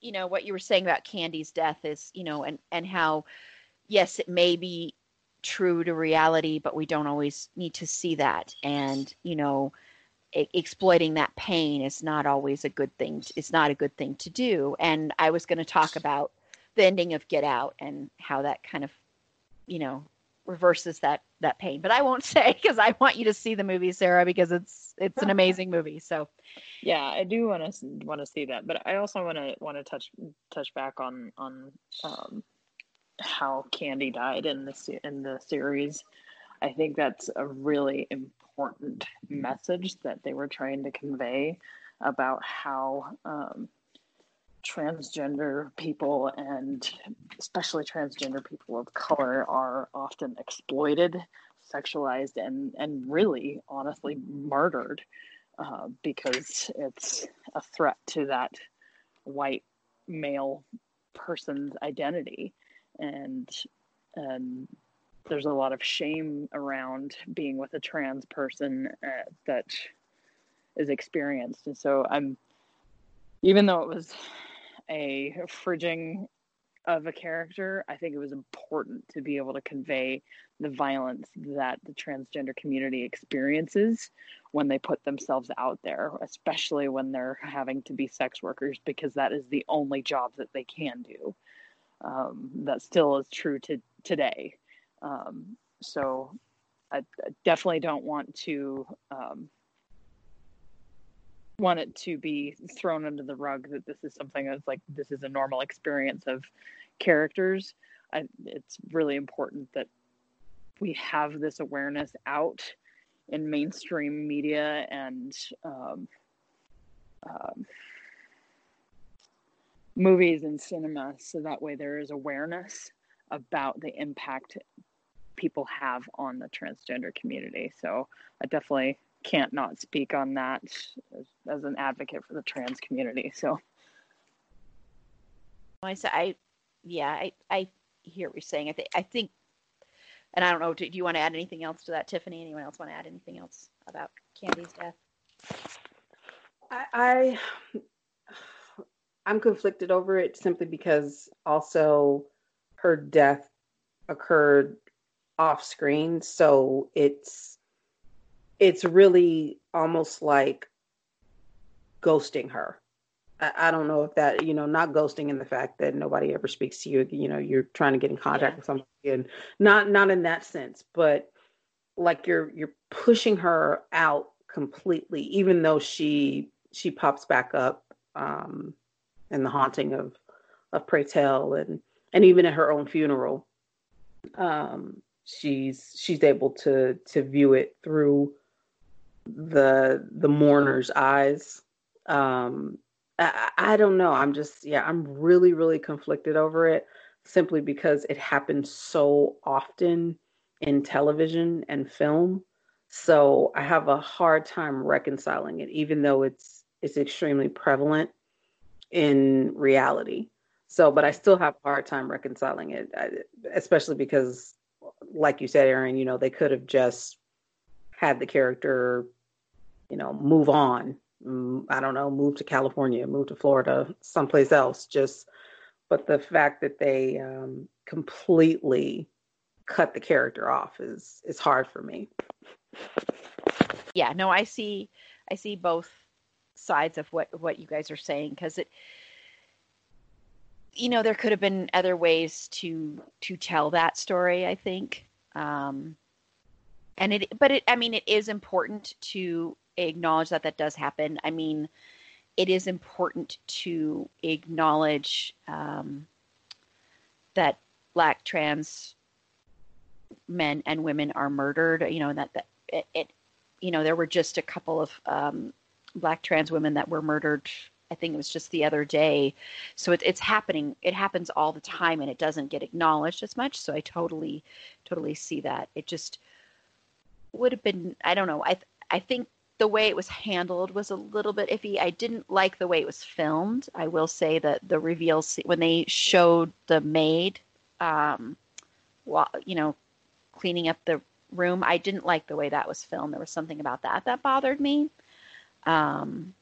D: you know what you were saying about Candy's death is you know and and how yes it may be true to reality, but we don't always need to see that, and you know exploiting that pain is not always a good thing. It's not a good thing to do. And I was going to talk about the ending of Get Out and how that kind of, you know, reverses that that pain. But I won't [LAUGHS] say because I want you to see the movie, Sarah, because it's it's an amazing movie. So,
E: yeah, I do want to want to see that, but I also want to want to touch touch back on on um, how Candy died in the in the series. I think that's a really important message that they were trying to convey about how um, transgender people and especially transgender people of color are often exploited, sexualized, and and really, honestly, murdered uh, because it's a threat to that white male person's identity. And and there's a lot of shame around being with a trans person uh, that is experienced. And so i'm even though it was a fridging of a character i think it was important to be able to convey the violence that the transgender community experiences when they put themselves out there especially when they're having to be sex workers because that is the only job that they can do. Um, that still is true to today. Um, so I, I, definitely don't want to um, want it to be thrown under the rug that this is something that's like this is a normal experience of characters. I, it's really important that we have this awareness out in mainstream media and um, um, movies and cinema so that way there is awareness about the impact people have on the transgender community. So I definitely can't not speak on that as, as an advocate for the trans community. So
D: I say I, yeah, I, I hear what you're saying. I think, I think, and I don't know, do, do you want to add anything else to that, Tiffany? Anyone else want to add anything else about Candy's death?
F: I, I I'm conflicted over it simply because also her death occurred off screen, so it's it's really almost like ghosting her. I, I don't know if that, you know, not ghosting in the fact that nobody ever speaks to you, you know, you're trying to get in contact
D: Yeah.
F: with somebody and not not in that sense, but like you're you're pushing her out completely, even though she she pops back up um in the haunting of of Pray Tell and and even at her own funeral. Um she's she's able to to view it through the the mourner's eyes. Um, I, I don't know. I'm just yeah. I'm really really conflicted over it simply because it happens so often in television and film. So I have a hard time reconciling it, even though it's it's extremely prevalent in reality. So, but I still have a hard time reconciling it, especially because, like you said, Aaron, you know, they could have just had the character, you know, move on. Mm, I don't know, move to California, move to Florida, someplace else. Just, but the fact that they um, completely cut the character off is is hard for me.
D: yeah no i see i see both sides of what what you guys are saying because it you know there could have been other ways to to tell that story i think um and it but it i mean it is important to acknowledge that that does happen i mean it is important to acknowledge um that black trans men and women are murdered you know and that that it, it you know, there were just a couple of um, black trans women that were murdered. I think it was just the other day. So it's it's happening. It happens all the time, and it doesn't get acknowledged as much. So I totally, totally see that. It just would have been. I don't know. I I think the way it was handled was a little bit iffy. I didn't like the way it was filmed. I will say that the reveal when they showed the maid, um, while you know, cleaning up the room. I didn't like the way that was filmed. There was something about that that bothered me. Um,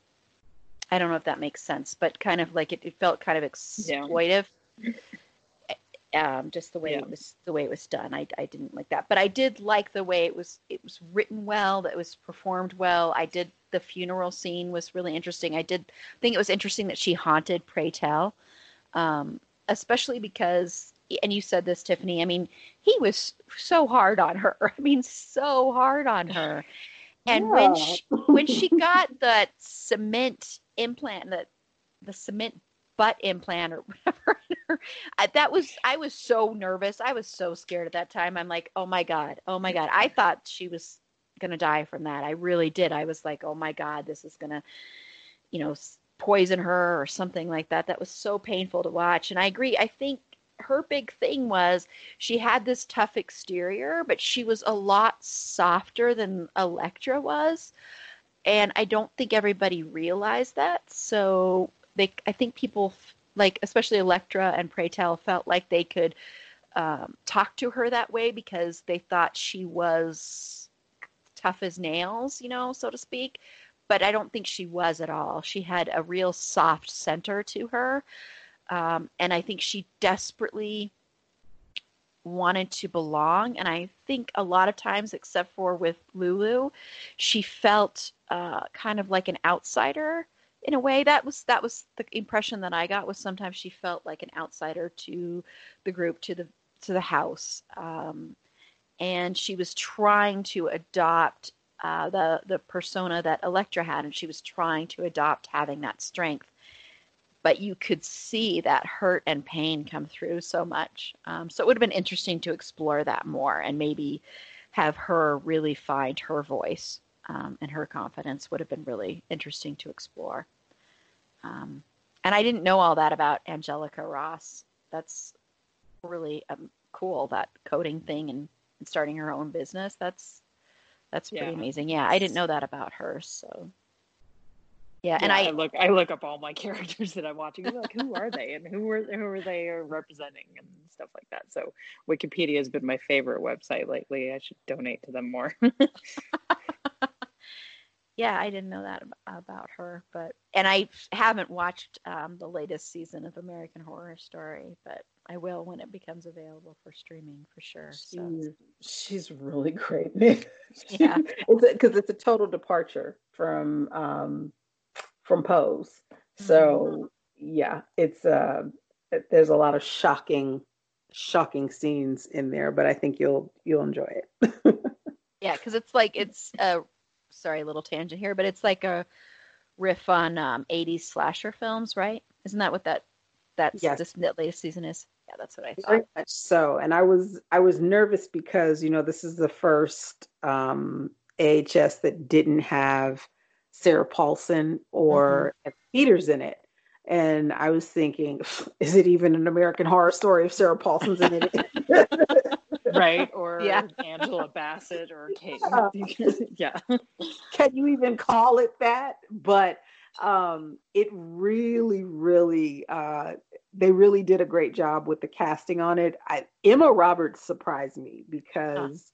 D: I don't know if that makes sense, but kind of like it, it felt kind of exploitive. Um, just the way
E: Yeah.
D: it was, the way it was done. I, I didn't like that, but I did like the way it was. It was written well. That it was performed well. I did. The funeral scene was really interesting. I did think it was interesting that she haunted Pray Tell, um, especially because and you said this tiffany i mean he was so hard on her [LAUGHS] i mean so hard on her and when she, when she got the cement implant the the cement butt implant or [LAUGHS] whatever. That was i was so nervous. I was so scared at that time. I'm like oh my god oh my god. I thought she was gonna die from that. I really did. I was like oh my god this is gonna you know poison her or something like that. That was so painful to watch. And i agree. I think her big thing was she had this tough exterior, but she was a lot softer than Elektra was. And I don't think everybody realized that. So they, I think people like, especially Elektra and Pray Tell, felt like they could um, talk to her that way because they thought she was tough as nails, you know, so to speak. But I don't think she was at all. She had a real soft center to her. Um, and I think she desperately wanted to belong. And I think a lot of times, except for with Lulu, she felt uh, kind of like an outsider in a way. That was that was the impression that I got. Was sometimes she felt like an outsider to the group, to the to the house, um, and she was trying to adopt. Uh, the the persona that Elektra had, and she was trying to adopt having that strength but you could see that hurt and pain come through so much. Um, so it would have been interesting to explore that more and maybe have her really find her voice um, and her confidence would have been really interesting to explore. Um, and I didn't know all that about Angelica Ross. That's really um, cool. That coding thing and, and starting her own business. That's that's pretty
E: Yeah.
D: amazing. Yeah, I didn't know that about her. So yeah, and
E: Yeah,
D: I
E: look I look up all my [LAUGHS] characters that I'm watching. I'm like, who are they and who are who are they representing and stuff like that. So Wikipedia has been my favorite website lately. I should donate to them more. [LAUGHS]
D: yeah, I didn't know that about her, but and I haven't watched um, the latest season of American Horror Story, but I will when it becomes available for streaming for sure. So.
F: She's, she's really great. [LAUGHS]
D: Yeah.
F: because it's a total departure from um, from Pose. So yeah, it's uh, there's a lot of shocking shocking scenes in there, but I think you'll you'll enjoy it. [LAUGHS]
D: Yeah, because it's like it's a sorry, a little tangent here, but it's like a riff on um, 80s slasher films, right? Isn't that what that that's
F: Yes.
D: this that latest season is? Yeah, that's what I
F: Very
D: thought.
F: much so. And I was I was nervous because, you know, this is the first um AHS that didn't have Sarah Paulson or Evan Peters in it. And I was thinking, [LAUGHS] is it even an American horror story if Sarah Paulson's in it? [LAUGHS]
E: right? [LAUGHS] Or
D: Yeah.
E: Angela Bassett or Kate.
F: Yeah. [LAUGHS]
E: yeah.
F: Can you even call it that? But um it really, really uh they really did a great job with the casting on it. I, Emma Roberts surprised me because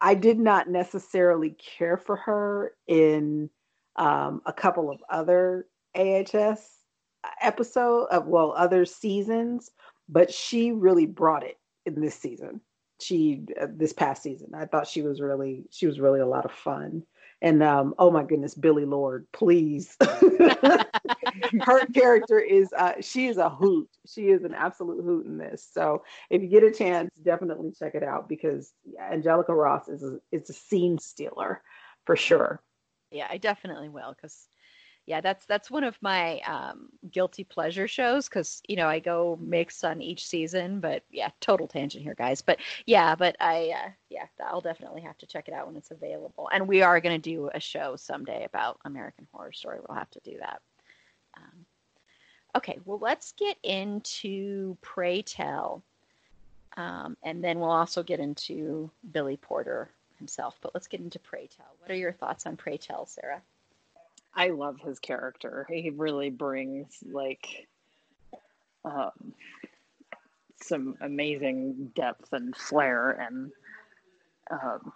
F: I did not necessarily care for her in um, a couple of other AHS episode of well other seasons, but she really brought it in this season. She uh, this past season, I thought she was really she was really a lot of fun. And um, oh my goodness, Billie Lourd, please. [LAUGHS] Her character is uh, she is a hoot. She is an absolute hoot in this. So if you get a chance, definitely check it out because Angelica Ross is a, is a scene stealer for sure.
D: Yeah, I definitely will because yeah, that's that's one of my um, guilty pleasure shows because you know I go mix on each season, but yeah, total tangent here, guys. But yeah, but I uh, yeah, I'll definitely have to check it out when it's available. And we are going to do a show someday about American Horror Story. We'll have to do that. Um, okay, well, let's get into Pray Tell, um, and then we'll also get into Billy Porter himself. But let's get into Pray Tell. What are your thoughts on Pray Tell, Sarah?
E: I love his character. He really brings like um, some amazing depth and flair and um,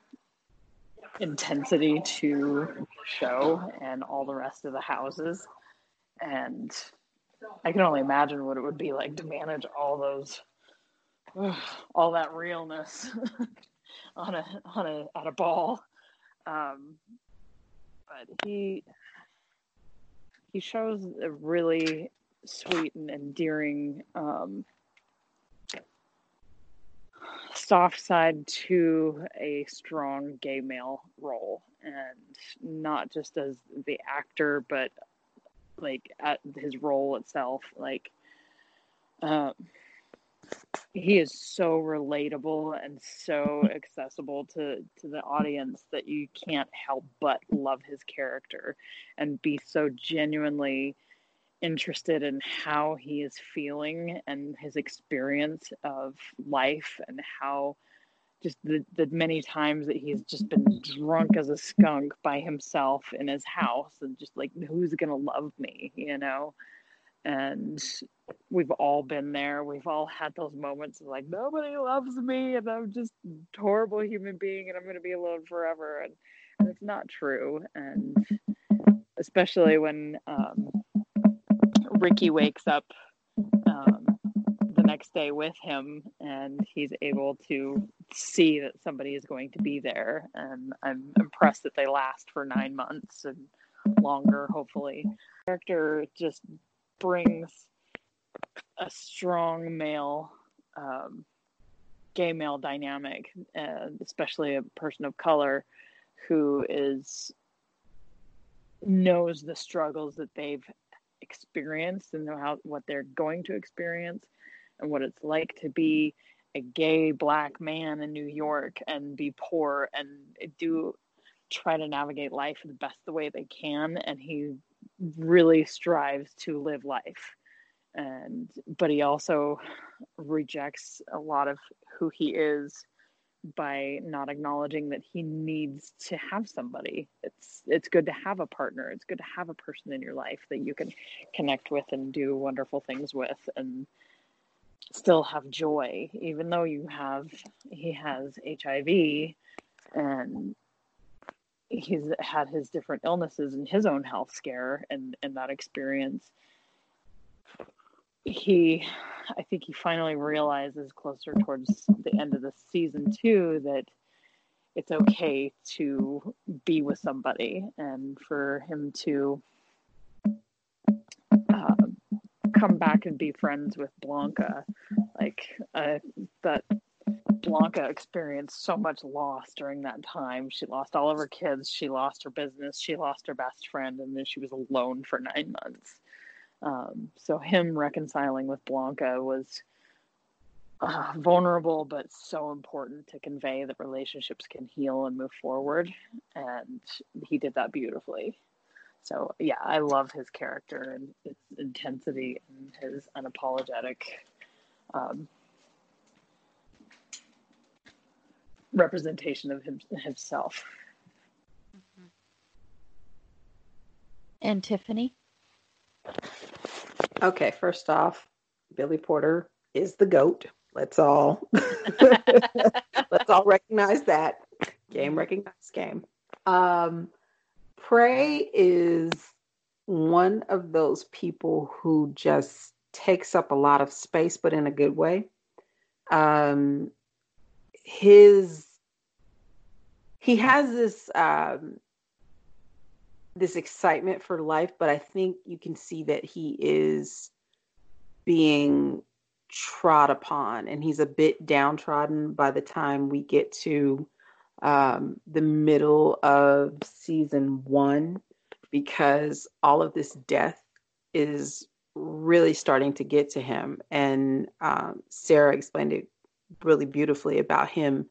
E: intensity to the show and all the rest of the houses. And I can only imagine what it would be like to manage all those, all that realness [LAUGHS] on a on a at a ball. Um, but he he shows a really sweet and endearing um, soft side to a strong gay male role. And not just as the actor but like at his role itself like um, he is so relatable and so [LAUGHS] accessible to to the audience that you can't help but love his character and be so genuinely interested in how he is feeling and his experience of life and how just the, the many times that he's just been drunk as a skunk by himself in his house and just like who's gonna love me? you know and we've all been there. We've all had those moments of like nobody loves me and i'm just a horrible human being and i'm gonna be alone forever and, and it's not true and especially when um, ricky wakes up um, the next day with him and he's able to see that somebody is going to be there and i'm impressed that they last for nine months and longer hopefully. Character just brings a strong male um, gay male dynamic and especially a person of color who is knows the struggles that they've experienced and know how what they're going to experience and what it's like to be a gay black man in New York and be poor and do try to navigate life the best the way they can. And he really strives to live life. And but he also rejects a lot of who he is by not acknowledging that he needs to have somebody. It's it's good to have a partner. It's good to have a person in your life that you can connect with and do wonderful things with and still have joy even though you have he has hiv and he's had his different illnesses and his own health scare and and that experience he I think he finally realizes closer towards the end of the season two that it's okay to be with somebody and for him to uh, come back and be friends with Blanca. Like uh, that Blanca experienced so much loss during that time. She lost all of her kids, she lost her business, she lost her best friend, and then she was alone for nine months. Um, so him reconciling with Blanca was uh, vulnerable, but so important to convey that relationships can heal and move forward. And he did that beautifully. So yeah, I love his character and his intensity and his unapologetic um, representation of him, himself.
D: And Tiffany?
F: Okay, first off, Billy Porter is the goat. Let's all [LAUGHS] let's all recognize that. Game recognize game. Um Pray is one of those people who just takes up a lot of space, but in a good way. Um his he has this um this excitement for life, but I think you can see that he is being trod upon and he's a bit downtrodden by the time we get to um, the middle of season one because all of this death is really starting to get to him. And um, Sarah explained it really beautifully about him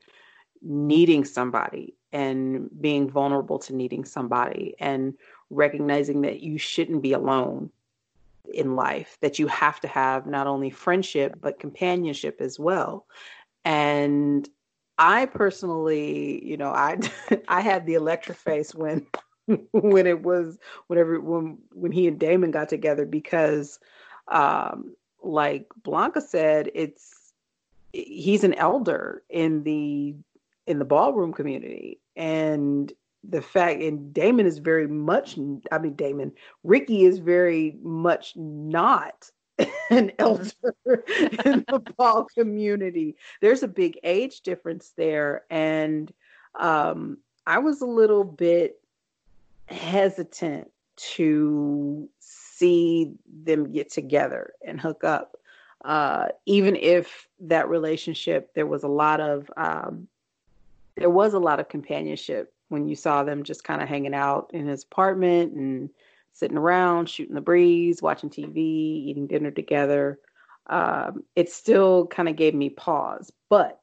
F: needing somebody and being vulnerable to needing somebody and recognizing that you shouldn't be alone in life that you have to have not only friendship but companionship as well. And i personally you know i [LAUGHS] i had the electric face when [LAUGHS] when it was whenever when when he and damon got together because um like blanca said it's he's an elder in the in the ballroom community and the fact and Damon is very much I mean Damon Ricky is very much not [LAUGHS] an elder in the ball community. There's a big age difference there and um I was a little bit hesitant to see them get together and hook up. Uh, even if that relationship, there was a lot of um, there was a lot of companionship when you saw them just kind of hanging out in his apartment and sitting around, shooting the breeze, watching TV, eating dinner together. Um, it still kind of gave me pause. But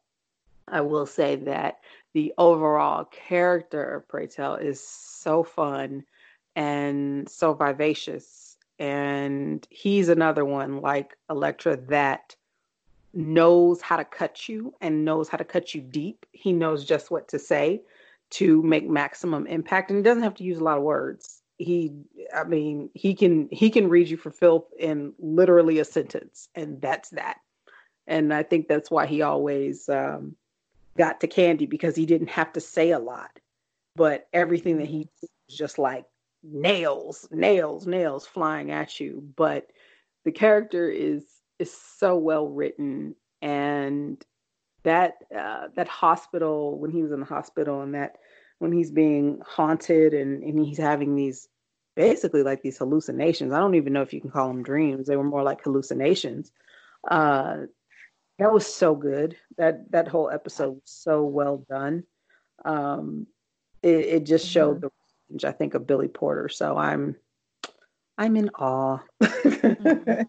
F: I will say that the overall character of Pray Tell is so fun and so vivacious. And he's another one like Elektra that knows how to cut you and knows how to cut you deep. He knows just what to say to make maximum impact and he doesn't have to use a lot of words. He I mean, he can he can read you for filth in literally a sentence and that's that. And I think that's why he always um, got to Candy because he didn't have to say a lot. But everything that he just like nails, nails, nails flying at you. But the character is is so well written. And that uh, that hospital when he was in the hospital and that when he's being haunted and, and he's having these basically like these hallucinations. I don't even know if you can call them dreams. They were more like hallucinations. Uh, that was so good. That that whole episode was so well done. Um, it, it just showed mm-hmm. the range i think of billy porter so i'm i'm in awe mm-hmm.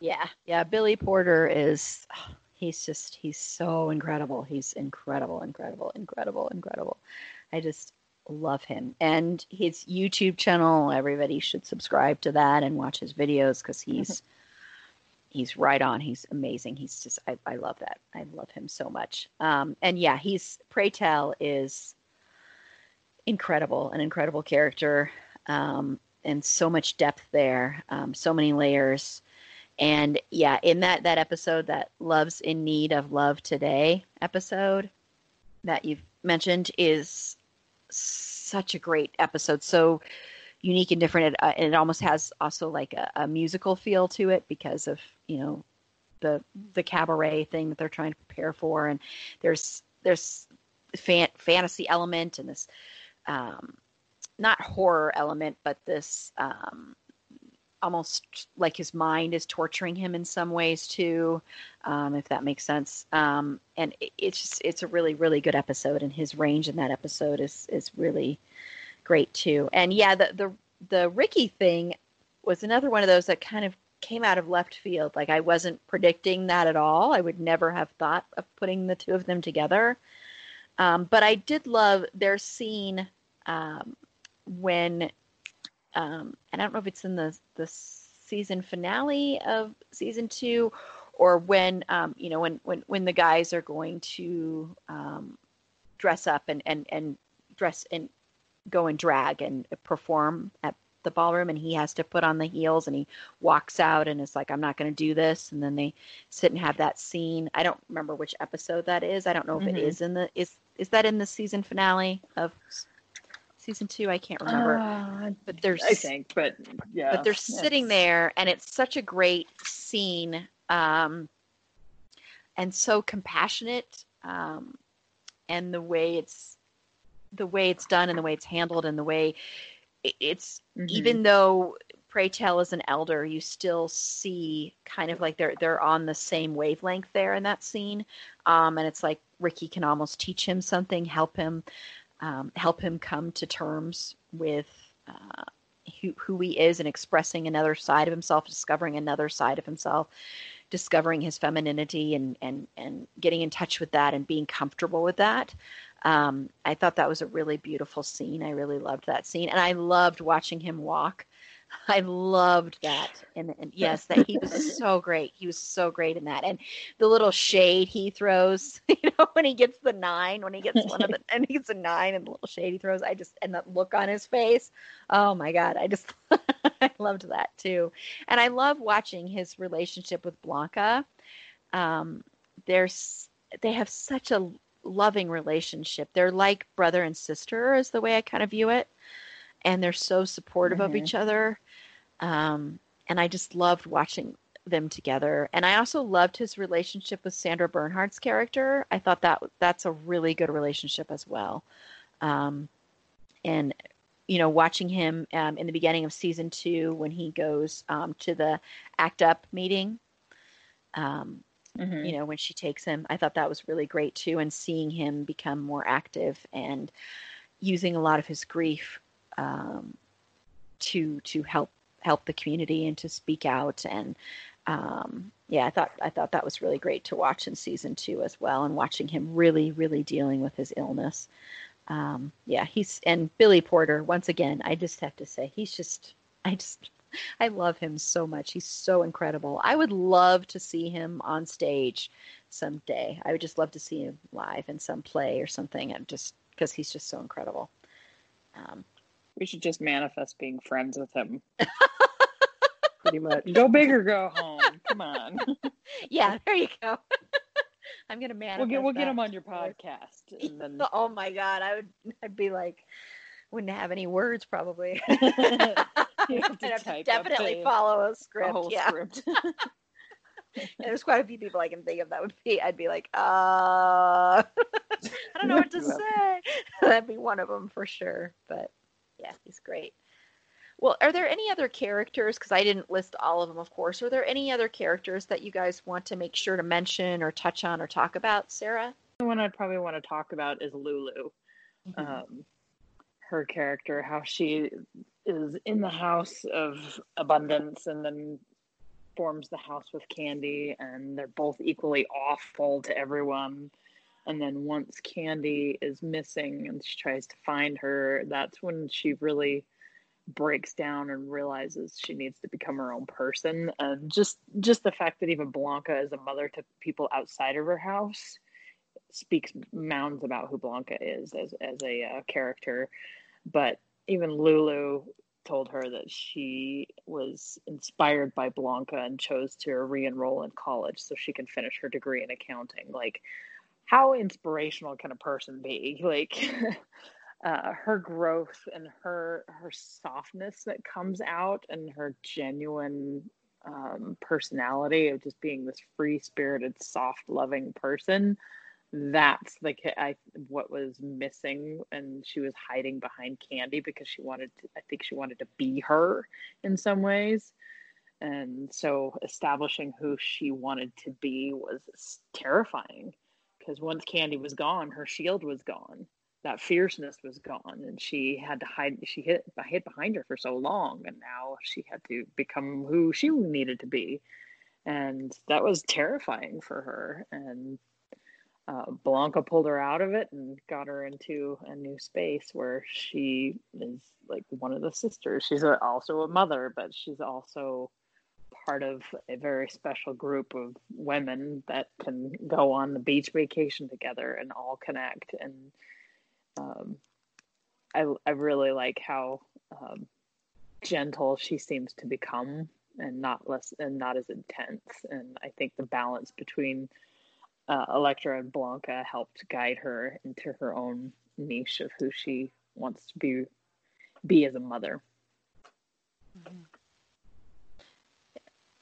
D: Yeah, yeah. Billy Porter is, he's just, he's so incredible. He's incredible, incredible, incredible, incredible. I just love him. And his YouTube channel, everybody should subscribe to that and watch his videos because he's, he's right on. He's amazing. He's just, I, I love that. I love him so much. Um, and yeah, he's, Pray Tell is incredible, an incredible character. Um, and so much depth there, um, so many layers and yeah, in that that episode, that loves in need of love today episode that you've mentioned is such a great episode. So unique and different. It, uh, it almost has also like a, a musical feel to it because of you know the the cabaret thing that they're trying to prepare for, and there's there's fan, fantasy element and this um, not horror element, but this um, almost like his mind is torturing him in some ways too, um, if that makes sense. Um, and it, it's just it's a really really good episode, and his range in that episode is is really great too. And yeah, the the the Ricky thing was another one of those that kind of came out of left field. Like I wasn't predicting that at all. I would never have thought of putting the two of them together. Um, but I did love their scene um, when um, and I don't know if it's in the the season finale of season two, or when um, you know when when when the guys are going to um, dress up and and and dress and go and drag and perform at the ballroom and he has to put on the heels and he walks out and is like i'm not going to do this. And then they sit and have that scene. I don't remember which episode that is. I don't know if mm-hmm. it is in the is is that in the season finale of season two. I can't remember. Uh, but there's
E: I think, but yeah.
D: But they're sitting there, and it's such a great scene, um, and so compassionate, um, and the way it's the way it's done, and the way it's handled, and the way it's mm-hmm. even though pray tell is an elder you still see kind of like they're they're on the same wavelength there in that scene um, and it's like ricky can almost teach him something help him um, help him come to terms with uh, who, who he is and expressing another side of himself, discovering another side of himself, discovering his femininity and, and, and getting in touch with that and being comfortable with that. Um, I thought that was a really beautiful scene. I really loved that scene. And I loved watching him walk I loved that, and, and yes, that he was [LAUGHS] so great. He was so great in that, and the little shade he throws, [LAUGHS] you know, when he gets the nine, when he gets one of the, [LAUGHS] and he gets a nine, and the little shade he throws, I just and that look on his face, oh my god, I just I loved that too, and I love watching his relationship with Blanca. Um, there's they have such a loving relationship. They're like brother and sister, is the way I kind of view it and they're so supportive mm-hmm. of each other. Um, and I just loved watching them together. And I also loved his relationship with Sandra Bernhard's character. I thought that that's a really good relationship as well. Um, and you know, watching him um, in the beginning of season two when he goes um, to the ACT UP meeting, um, mm-hmm. you know, when she takes him, I thought that was really great too. And seeing him become more active and using a lot of his grief um, to to help help the community and to speak out and um, yeah, I thought I thought that was really great to watch in season two as well, and watching him really, really dealing with his illness. Um, yeah, he's and Billy Porter once again. I just have to say, he's just I just I love him so much. He's so incredible. I would love to see him on stage someday. I would just love to see him live in some play or something, and just because he's just so incredible. Um,
E: we should just manifest being friends with him. [LAUGHS]
F: Pretty much.
E: Go big or go home. Come on. [LAUGHS]
D: yeah, there you go. [LAUGHS] I'm gonna manifest.
E: We'll get we'll get him on your podcast, and then.
D: oh my god, I would I'd be like, wouldn't have any words probably.
E: you have to
D: have definitely follow a script.
E: A
D: yeah.
E: Script.
D: there's quite a few people I can think of that would be. I'd be like, uh, I don't know what to say. That'd be one of them for sure. But yeah, he's great. Well, are there any other characters? Because I didn't list all of them, of course. Are there any other characters that you guys want to make sure to mention or touch on or talk about, Sarah?
E: The one I'd probably want to talk about is Lulu. Mm-hmm. Um, her character, how she is in the house of abundance and then forms the house with Candy, and they're both equally awful to everyone and then once candy is missing and she tries to find her that's when she really breaks down and realizes she needs to become her own person. And just just the fact that even blanca as a mother to people outside of her house speaks mounds about who blanca is as as a uh, character. But even lulu told her that she was inspired by blanca and chose to re-enroll in college so she can finish her degree in accounting. Like how inspirational can a person be? [LAUGHS] Like, [LAUGHS] uh, her growth and her her softness that comes out and her genuine um, personality of just being this free spirited, soft, loving person. That's like I what was missing, and she was hiding behind Candy because she wanted to. I think she wanted to be her in some ways, and so establishing who she wanted to be was terrifying because once Candy was gone, her shield was gone. That fierceness was gone, and she had to hide. She hid, hid behind her for so long, and now she had to become who she needed to be, and that was terrifying for her. And uh, Blanca pulled her out of it and got her into a new space where she is like one of the sisters. She's a, also a mother, but she's also part of a very special group of women that can go on the beach vacation together and all connect. And um, I, I really like how um, gentle she seems to become and not less and not as intense. And I think the balance between uh, Elektra and Blanca helped guide her into her own niche of who she wants to be be as a mother.
D: Mm-hmm.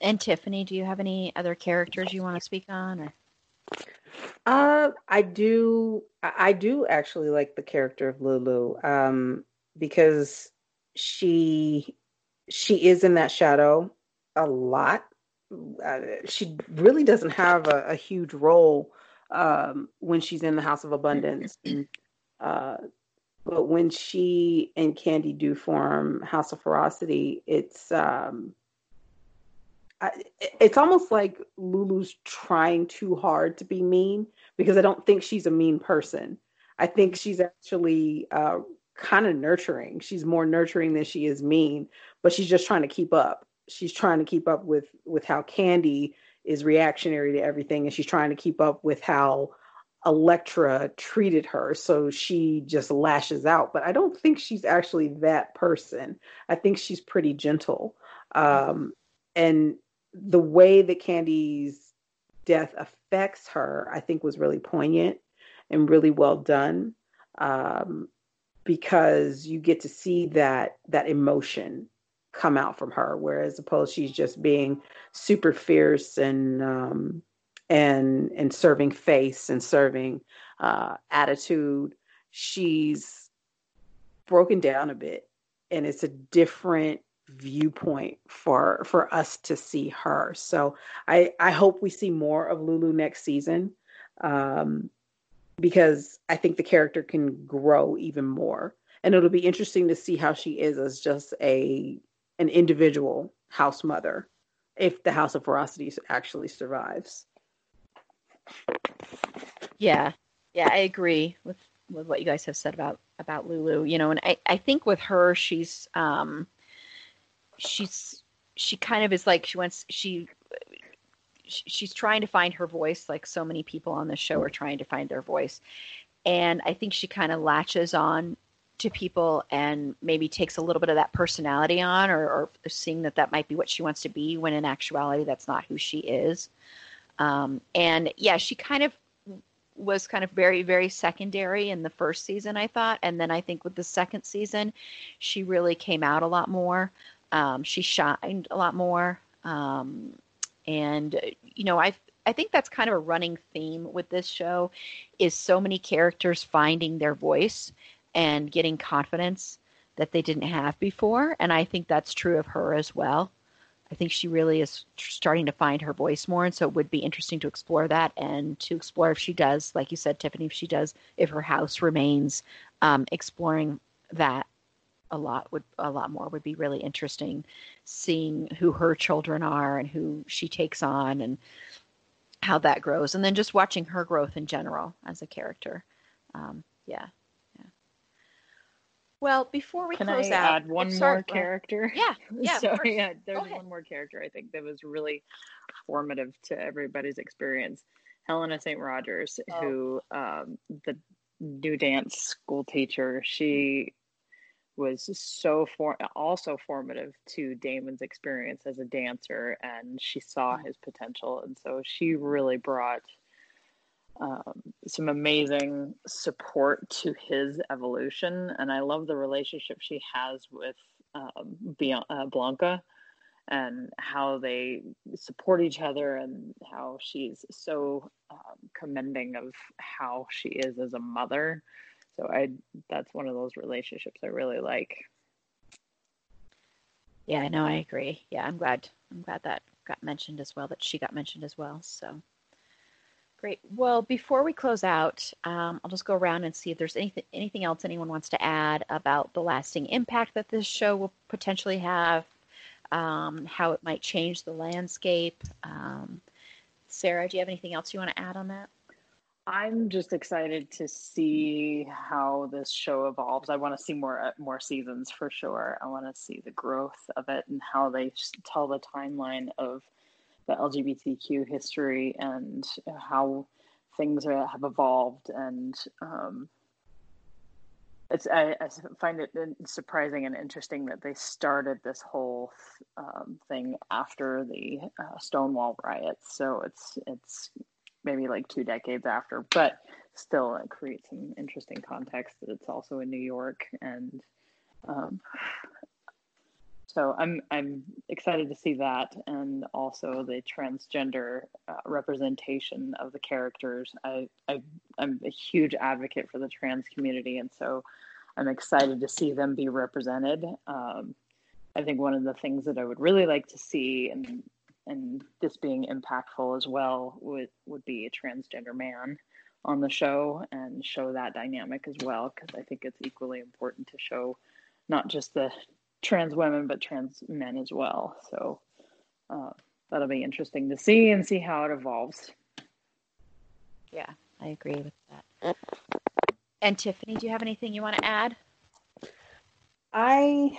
D: And Tiffany, do you have any other characters you want to speak on? Or?
F: Uh, I do. I do actually like the character of Lulu, um, because she she is in that shadow a lot. Uh, she really doesn't have a, a huge role um, when she's in the House of Abundance. [CLEARS THROAT] uh, but when she and Candy do form House of Ferocity, it's um, it's almost like Lulu's trying too hard to be mean because I don't think she's a mean person. I think she's actually uh, kind of nurturing. She's more nurturing than she is mean, but she's just trying to keep up. She's trying to keep up with with how Candy is reactionary to everything, and she's trying to keep up with how Elektra treated her. So she just lashes out. But I don't think she's actually that person. I think she's pretty gentle. Um, and the way that Candy's death affects her, I think, was really poignant and really well done. Um, because you get to see that that emotion come out from her, whereas opposed she's just being super fierce and um, and and serving face and serving uh, attitude. She's broken down a bit, and it's a different viewpoint for for us to see her. So I I hope we see more of Lulu next season. Um, because I think the character can grow even more. And it'll be interesting to see how she is as just a an individual house mother if the House of Ferocity actually survives.
D: Yeah. Yeah, I agree with with what you guys have said about about Lulu, you know, and I I think with her she's um she's she kind of is like she wants she she's trying to find her voice like so many people on the show are trying to find their voice. And i think she kind of latches on to people and maybe takes a little bit of that personality on or, or seeing that that might be what she wants to be when in actuality that's not who she is. Um, and yeah she kind of was kind of very very secondary in the first season i thought. And then i think with the second season she really came out a lot more um, she shined a lot more. Um, and you know, I I think that's kind of a running theme with this show is so many characters finding their voice and getting confidence that they didn't have before, and I think that's true of her as well. I think she really is starting to find her voice more, and so it would be interesting to explore that and to explore if she does, like you said, Tiffany, if she does, if her house remains, um, exploring that a lot would a lot more would be really interesting seeing who her children are and who she takes on and how that grows. And then just watching her growth in general as a character. Um, yeah yeah. Well before we
E: Can
D: close
E: I
D: out
E: add one
D: sorry,
E: more character?
D: Yeah [LAUGHS] yeah
E: sorry yeah there's one more character i think that was really formative to everybody's experience. Helena St. Rogers
D: Oh.
E: who um, the new dance school teacher she was so for also formative to Damon's experience as a dancer and she saw his potential and so she really brought um, some amazing support to his evolution, and I love the relationship she has with um, uh, Blanca and how they support each other and how she's so um, commending of how she is as a mother. So I that's one of those relationships I really like.
D: Yeah, no, I agree. Yeah, I'm glad. I'm glad that got mentioned as well. That she got mentioned as well. So great. Well, before we close out, um, I'll just go around and see if there's anything anything else anyone wants to add about the lasting impact that this show will potentially have, um, how it might change the landscape. Um, Sarah, do you have anything else you want to add on that?
E: I'm just excited to see how this show evolves. I want to see more uh, more seasons for sure. I want to see the growth of it and how they tell the timeline of the LGBTQ history and how things have evolved. And um, it's I, I, find it surprising and interesting that they started this whole um, thing after the uh, Stonewall riots. So it's it's maybe like two decades after, but still it creates some interesting context that it's also in New York and um, so I'm I'm excited to see that and also the transgender uh, representation of the characters. I, I I'm a huge advocate for the trans community and so I'm excited to see them be represented. Um, I think one of the things that I would really like to see and and this being impactful as well would would be a transgender man on the show and show that dynamic as well because I think it's equally important to show not just the trans women but trans men as well. So uh, that'll be interesting to see and see how it evolves.
D: Yeah, I agree with that. And Tiffany, do you have anything you want to add?
F: I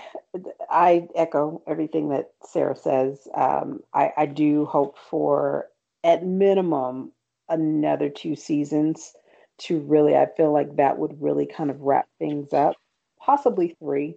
F: I echo everything that Sarah says. Um, I, I do hope for at minimum another two seasons to really. I feel like that would really kind of wrap things up, possibly three,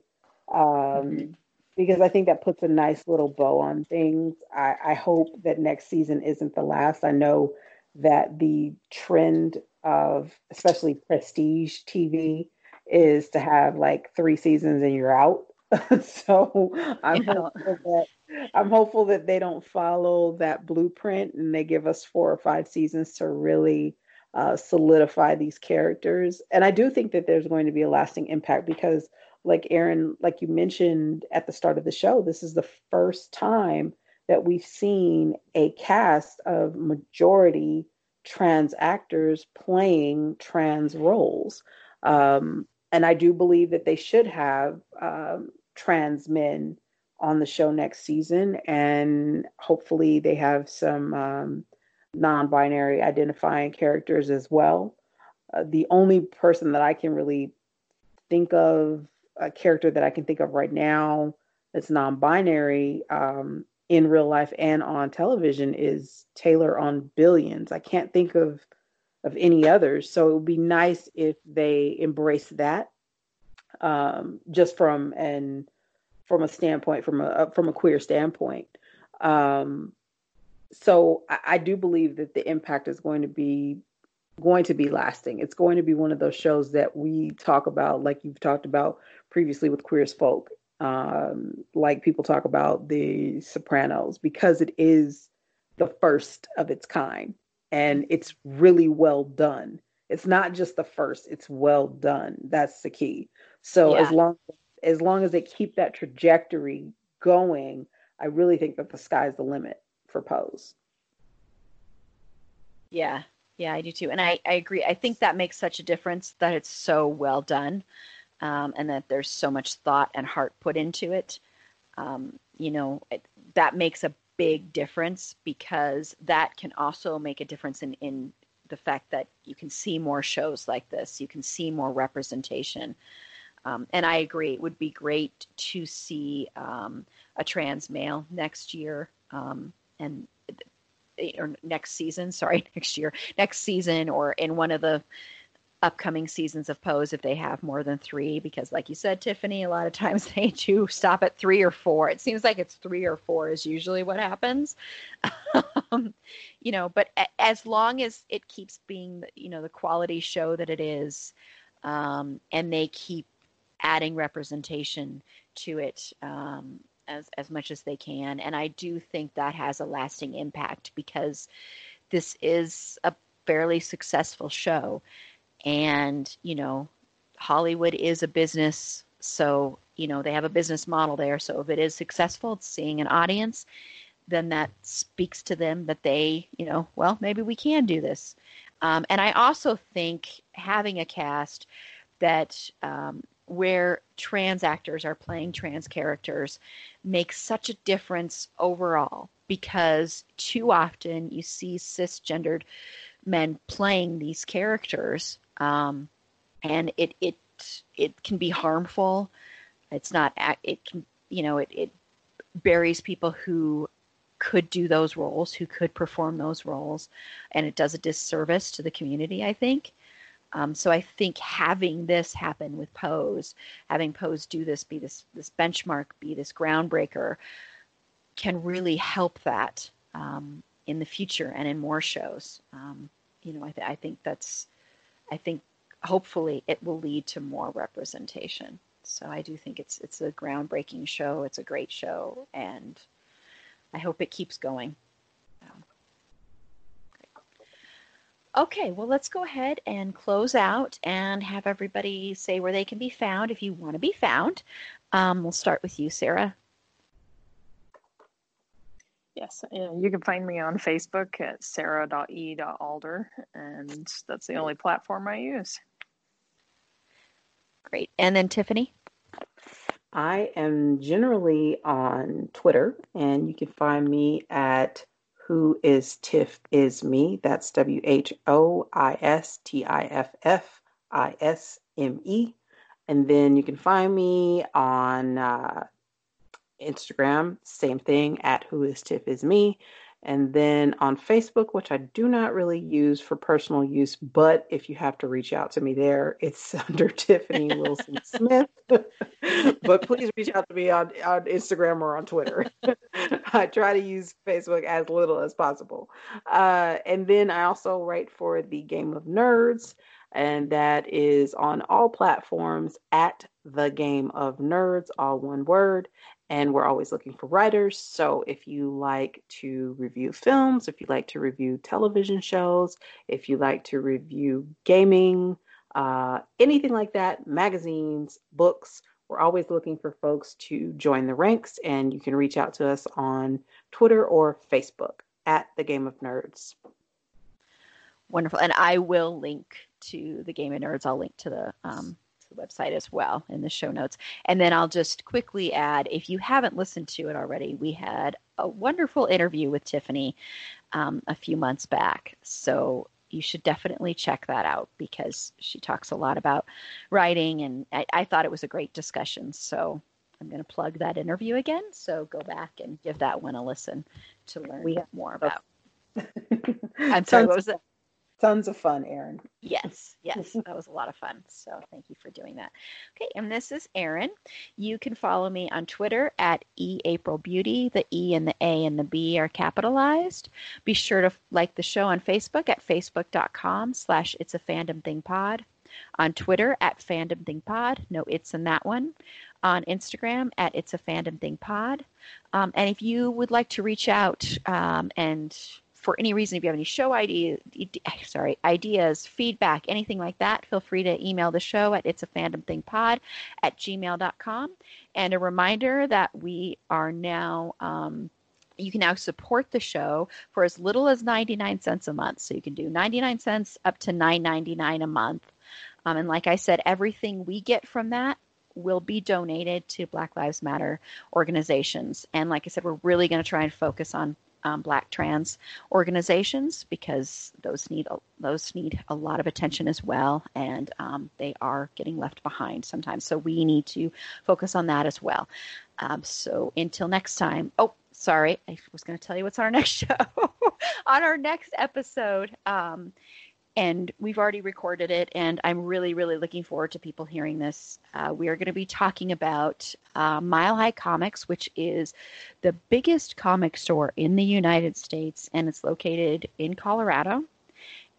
F: um, mm-hmm. because I think that puts a nice little bow on things. I, I hope that next season isn't the last. I know that the trend of especially prestige TV is to have like three seasons and you're out. [LAUGHS] so I'm yeah. hopeful that I'm hopeful that they don't follow that blueprint and they give us four or five seasons to really uh, solidify these characters. And I do think that there's going to be a lasting impact because, like Aaron, like you mentioned at the start of the show, this is the first time that we've seen a cast of majority trans actors playing trans roles. Um, and I do believe that they should have um, trans men on the show next season, and hopefully they have some um, non-binary identifying characters as well. Uh, the only person that I can really think of, a character that I can think of right now that's non-binary um, in real life and on television is Taylor on Billions. I can't think of of any others. So it would be nice if they embrace that, um, just from an from a standpoint, from a from a queer standpoint. Um, so I, I do believe that the impact is going to be going to be lasting. It's going to be one of those shows that we talk about, like you've talked about previously with Queer Folk, um, like people talk about the Sopranos, because it is the first of its kind and it's really well done. It's not just the first, it's well done. That's the key. So yeah. as long as as long as they keep that trajectory going, I really think that the sky's the limit for Pose.
D: Yeah, yeah, I do too. And I, I agree. I think that makes such a difference that it's so well done um, and that there's so much thought and heart put into it. Um, you know, it, that makes a big difference because that can also make a difference in, in the fact that you can see more shows like this, you can see more representation. Um, and I agree, it would be great to see um, a trans male next year um, and or next season, [LAUGHS] sorry, next year, next season, or in one of the upcoming seasons of Pose if they have more than three, because like you said, Tiffany, a lot of times [LAUGHS] they do stop at three or four. It seems like it's three or four is usually what happens. [LAUGHS] um, you know, but a- as long as it keeps being, you know, the quality show that it is, um, and they keep adding representation to it um, as as much as they can, and I do think that has a lasting impact because this is a fairly successful show, and you know, Hollywood is a business, so you know they have a business model there. So if it is successful, it's seeing an audience, then that speaks to them that they, you know, well, maybe we can do this. Um, and I also think having a cast that um, where trans actors are playing trans characters makes such a difference overall because too often you see cisgendered men playing these characters um, and it it it can be harmful it's not it can you know it, it buries people who could do those roles who could perform those roles and it does a disservice to the community i think um, so I think having this happen with Pose, having Pose do this, be this this benchmark, be this groundbreaker, can really help that um, in the future and in more shows. Um, you know, I, th- I think that's, I think hopefully it will lead to more representation. So I do think it's it's a groundbreaking show. It's a great show, and I hope it keeps going. Okay, well, let's go ahead and close out and have everybody say where they can be found if you want to be found. Um, we'll start with you, Sarah.
E: Yes, you can find me on Facebook at sarah.e.alder, and that's the only platform I use.
D: Great. And then Tiffany?
F: I am generally on Twitter, and you can find me at who is Tiff is me. That's W H O I S T I F F I S M E. And then you can find me on uh, Instagram, same thing at who is Tiff is me. And then on Facebook, which I do not really use for personal use, but if you have to reach out to me there, it's [LAUGHS] under Tiffany Wilson Smith. [LAUGHS] but please reach out to me on, on Instagram or on Twitter. [LAUGHS] I try to use Facebook as little as possible. Uh, and then I also write for the Game of Nerds, and that is on all platforms at the Game of Nerds, all one word and we're always looking for writers. So if you like to review films, if you like to review television shows, if you like to review gaming, uh, anything like that, magazines, books, we're always looking for folks to join the ranks, and you can reach out to us on Twitter or Facebook at the Game of Nerds.
D: Wonderful. And I will link to the Game of Nerds. I'll link to the um, the website as well in the show notes. And then I'll just quickly add if you haven't listened to it already, we had a wonderful interview with Tiffany um, a few months back. So you should definitely check that out because she talks a lot about writing, and I, I thought it was a great discussion. So I'm going to plug that interview again. So go back and give that one a listen to learn we have more about. [LAUGHS] I'm sorry, what was it?
F: Tons of fun, Erin.
D: Yes, yes, [LAUGHS] that was a lot of fun. So thank you for doing that. Okay, and this is Erin. You can follow me on Twitter at eaprilbeauty. The E and the A and the B are capitalized. Be sure to like the show on Facebook at facebook.com slash it's a fandom thing pod. On Twitter at fandom thing pod. No it's in that one. On Instagram at it's a fandom thing pod. Um, and if you would like to reach out um, and for any reason, if you have any show ideas, sorry, ideas, feedback, anything like that, feel free to email the show at it's a fandom thing pod at gmail.com. And a reminder that we are now, um, you can now support the show for as little as 99 cents a month. So you can do 99 cents up to 9.99 a month. Um, and like I said, everything we get from that will be donated to Black Lives Matter organizations. And like I said, we're really going to try and focus on um, Black trans organizations because those need those need a lot of attention as well, and um, they are getting left behind sometimes. So we need to focus on that as well. Um, so until next time. Oh, sorry, I was going to tell you what's on our [LAUGHS] next show. on our next episode, um, and we've already recorded it, and I'm really, really looking forward to people hearing this. Uh, we are going to be talking about uh, Mile High Comics, which is the biggest comic store in the United States, and it's located in Colorado.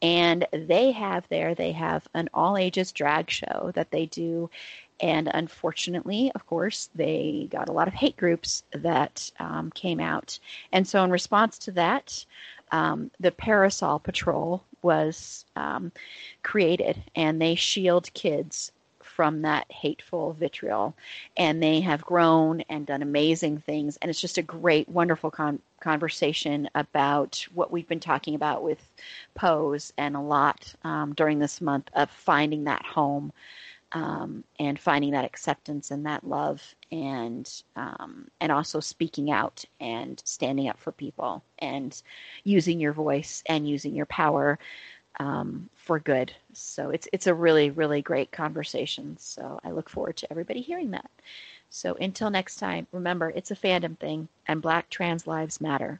D: And they have there, they have an all ages drag show that they do. And unfortunately, of course, they got a lot of hate groups that um, came out. And so, in response to that, um, the Parasol Patrol was um, created, and they shield kids from that hateful vitriol. And they have grown and done amazing things. And it's just a great, wonderful con- conversation about what we've been talking about with Pose and a lot um, during this month of finding that home. Um, and finding that acceptance and that love and um, and also speaking out and standing up for people and using your voice and using your power um, for good. So it's it's a really really great conversation. So I look forward to everybody hearing that. So until next time, remember it's a fandom thing, and Black trans lives matter.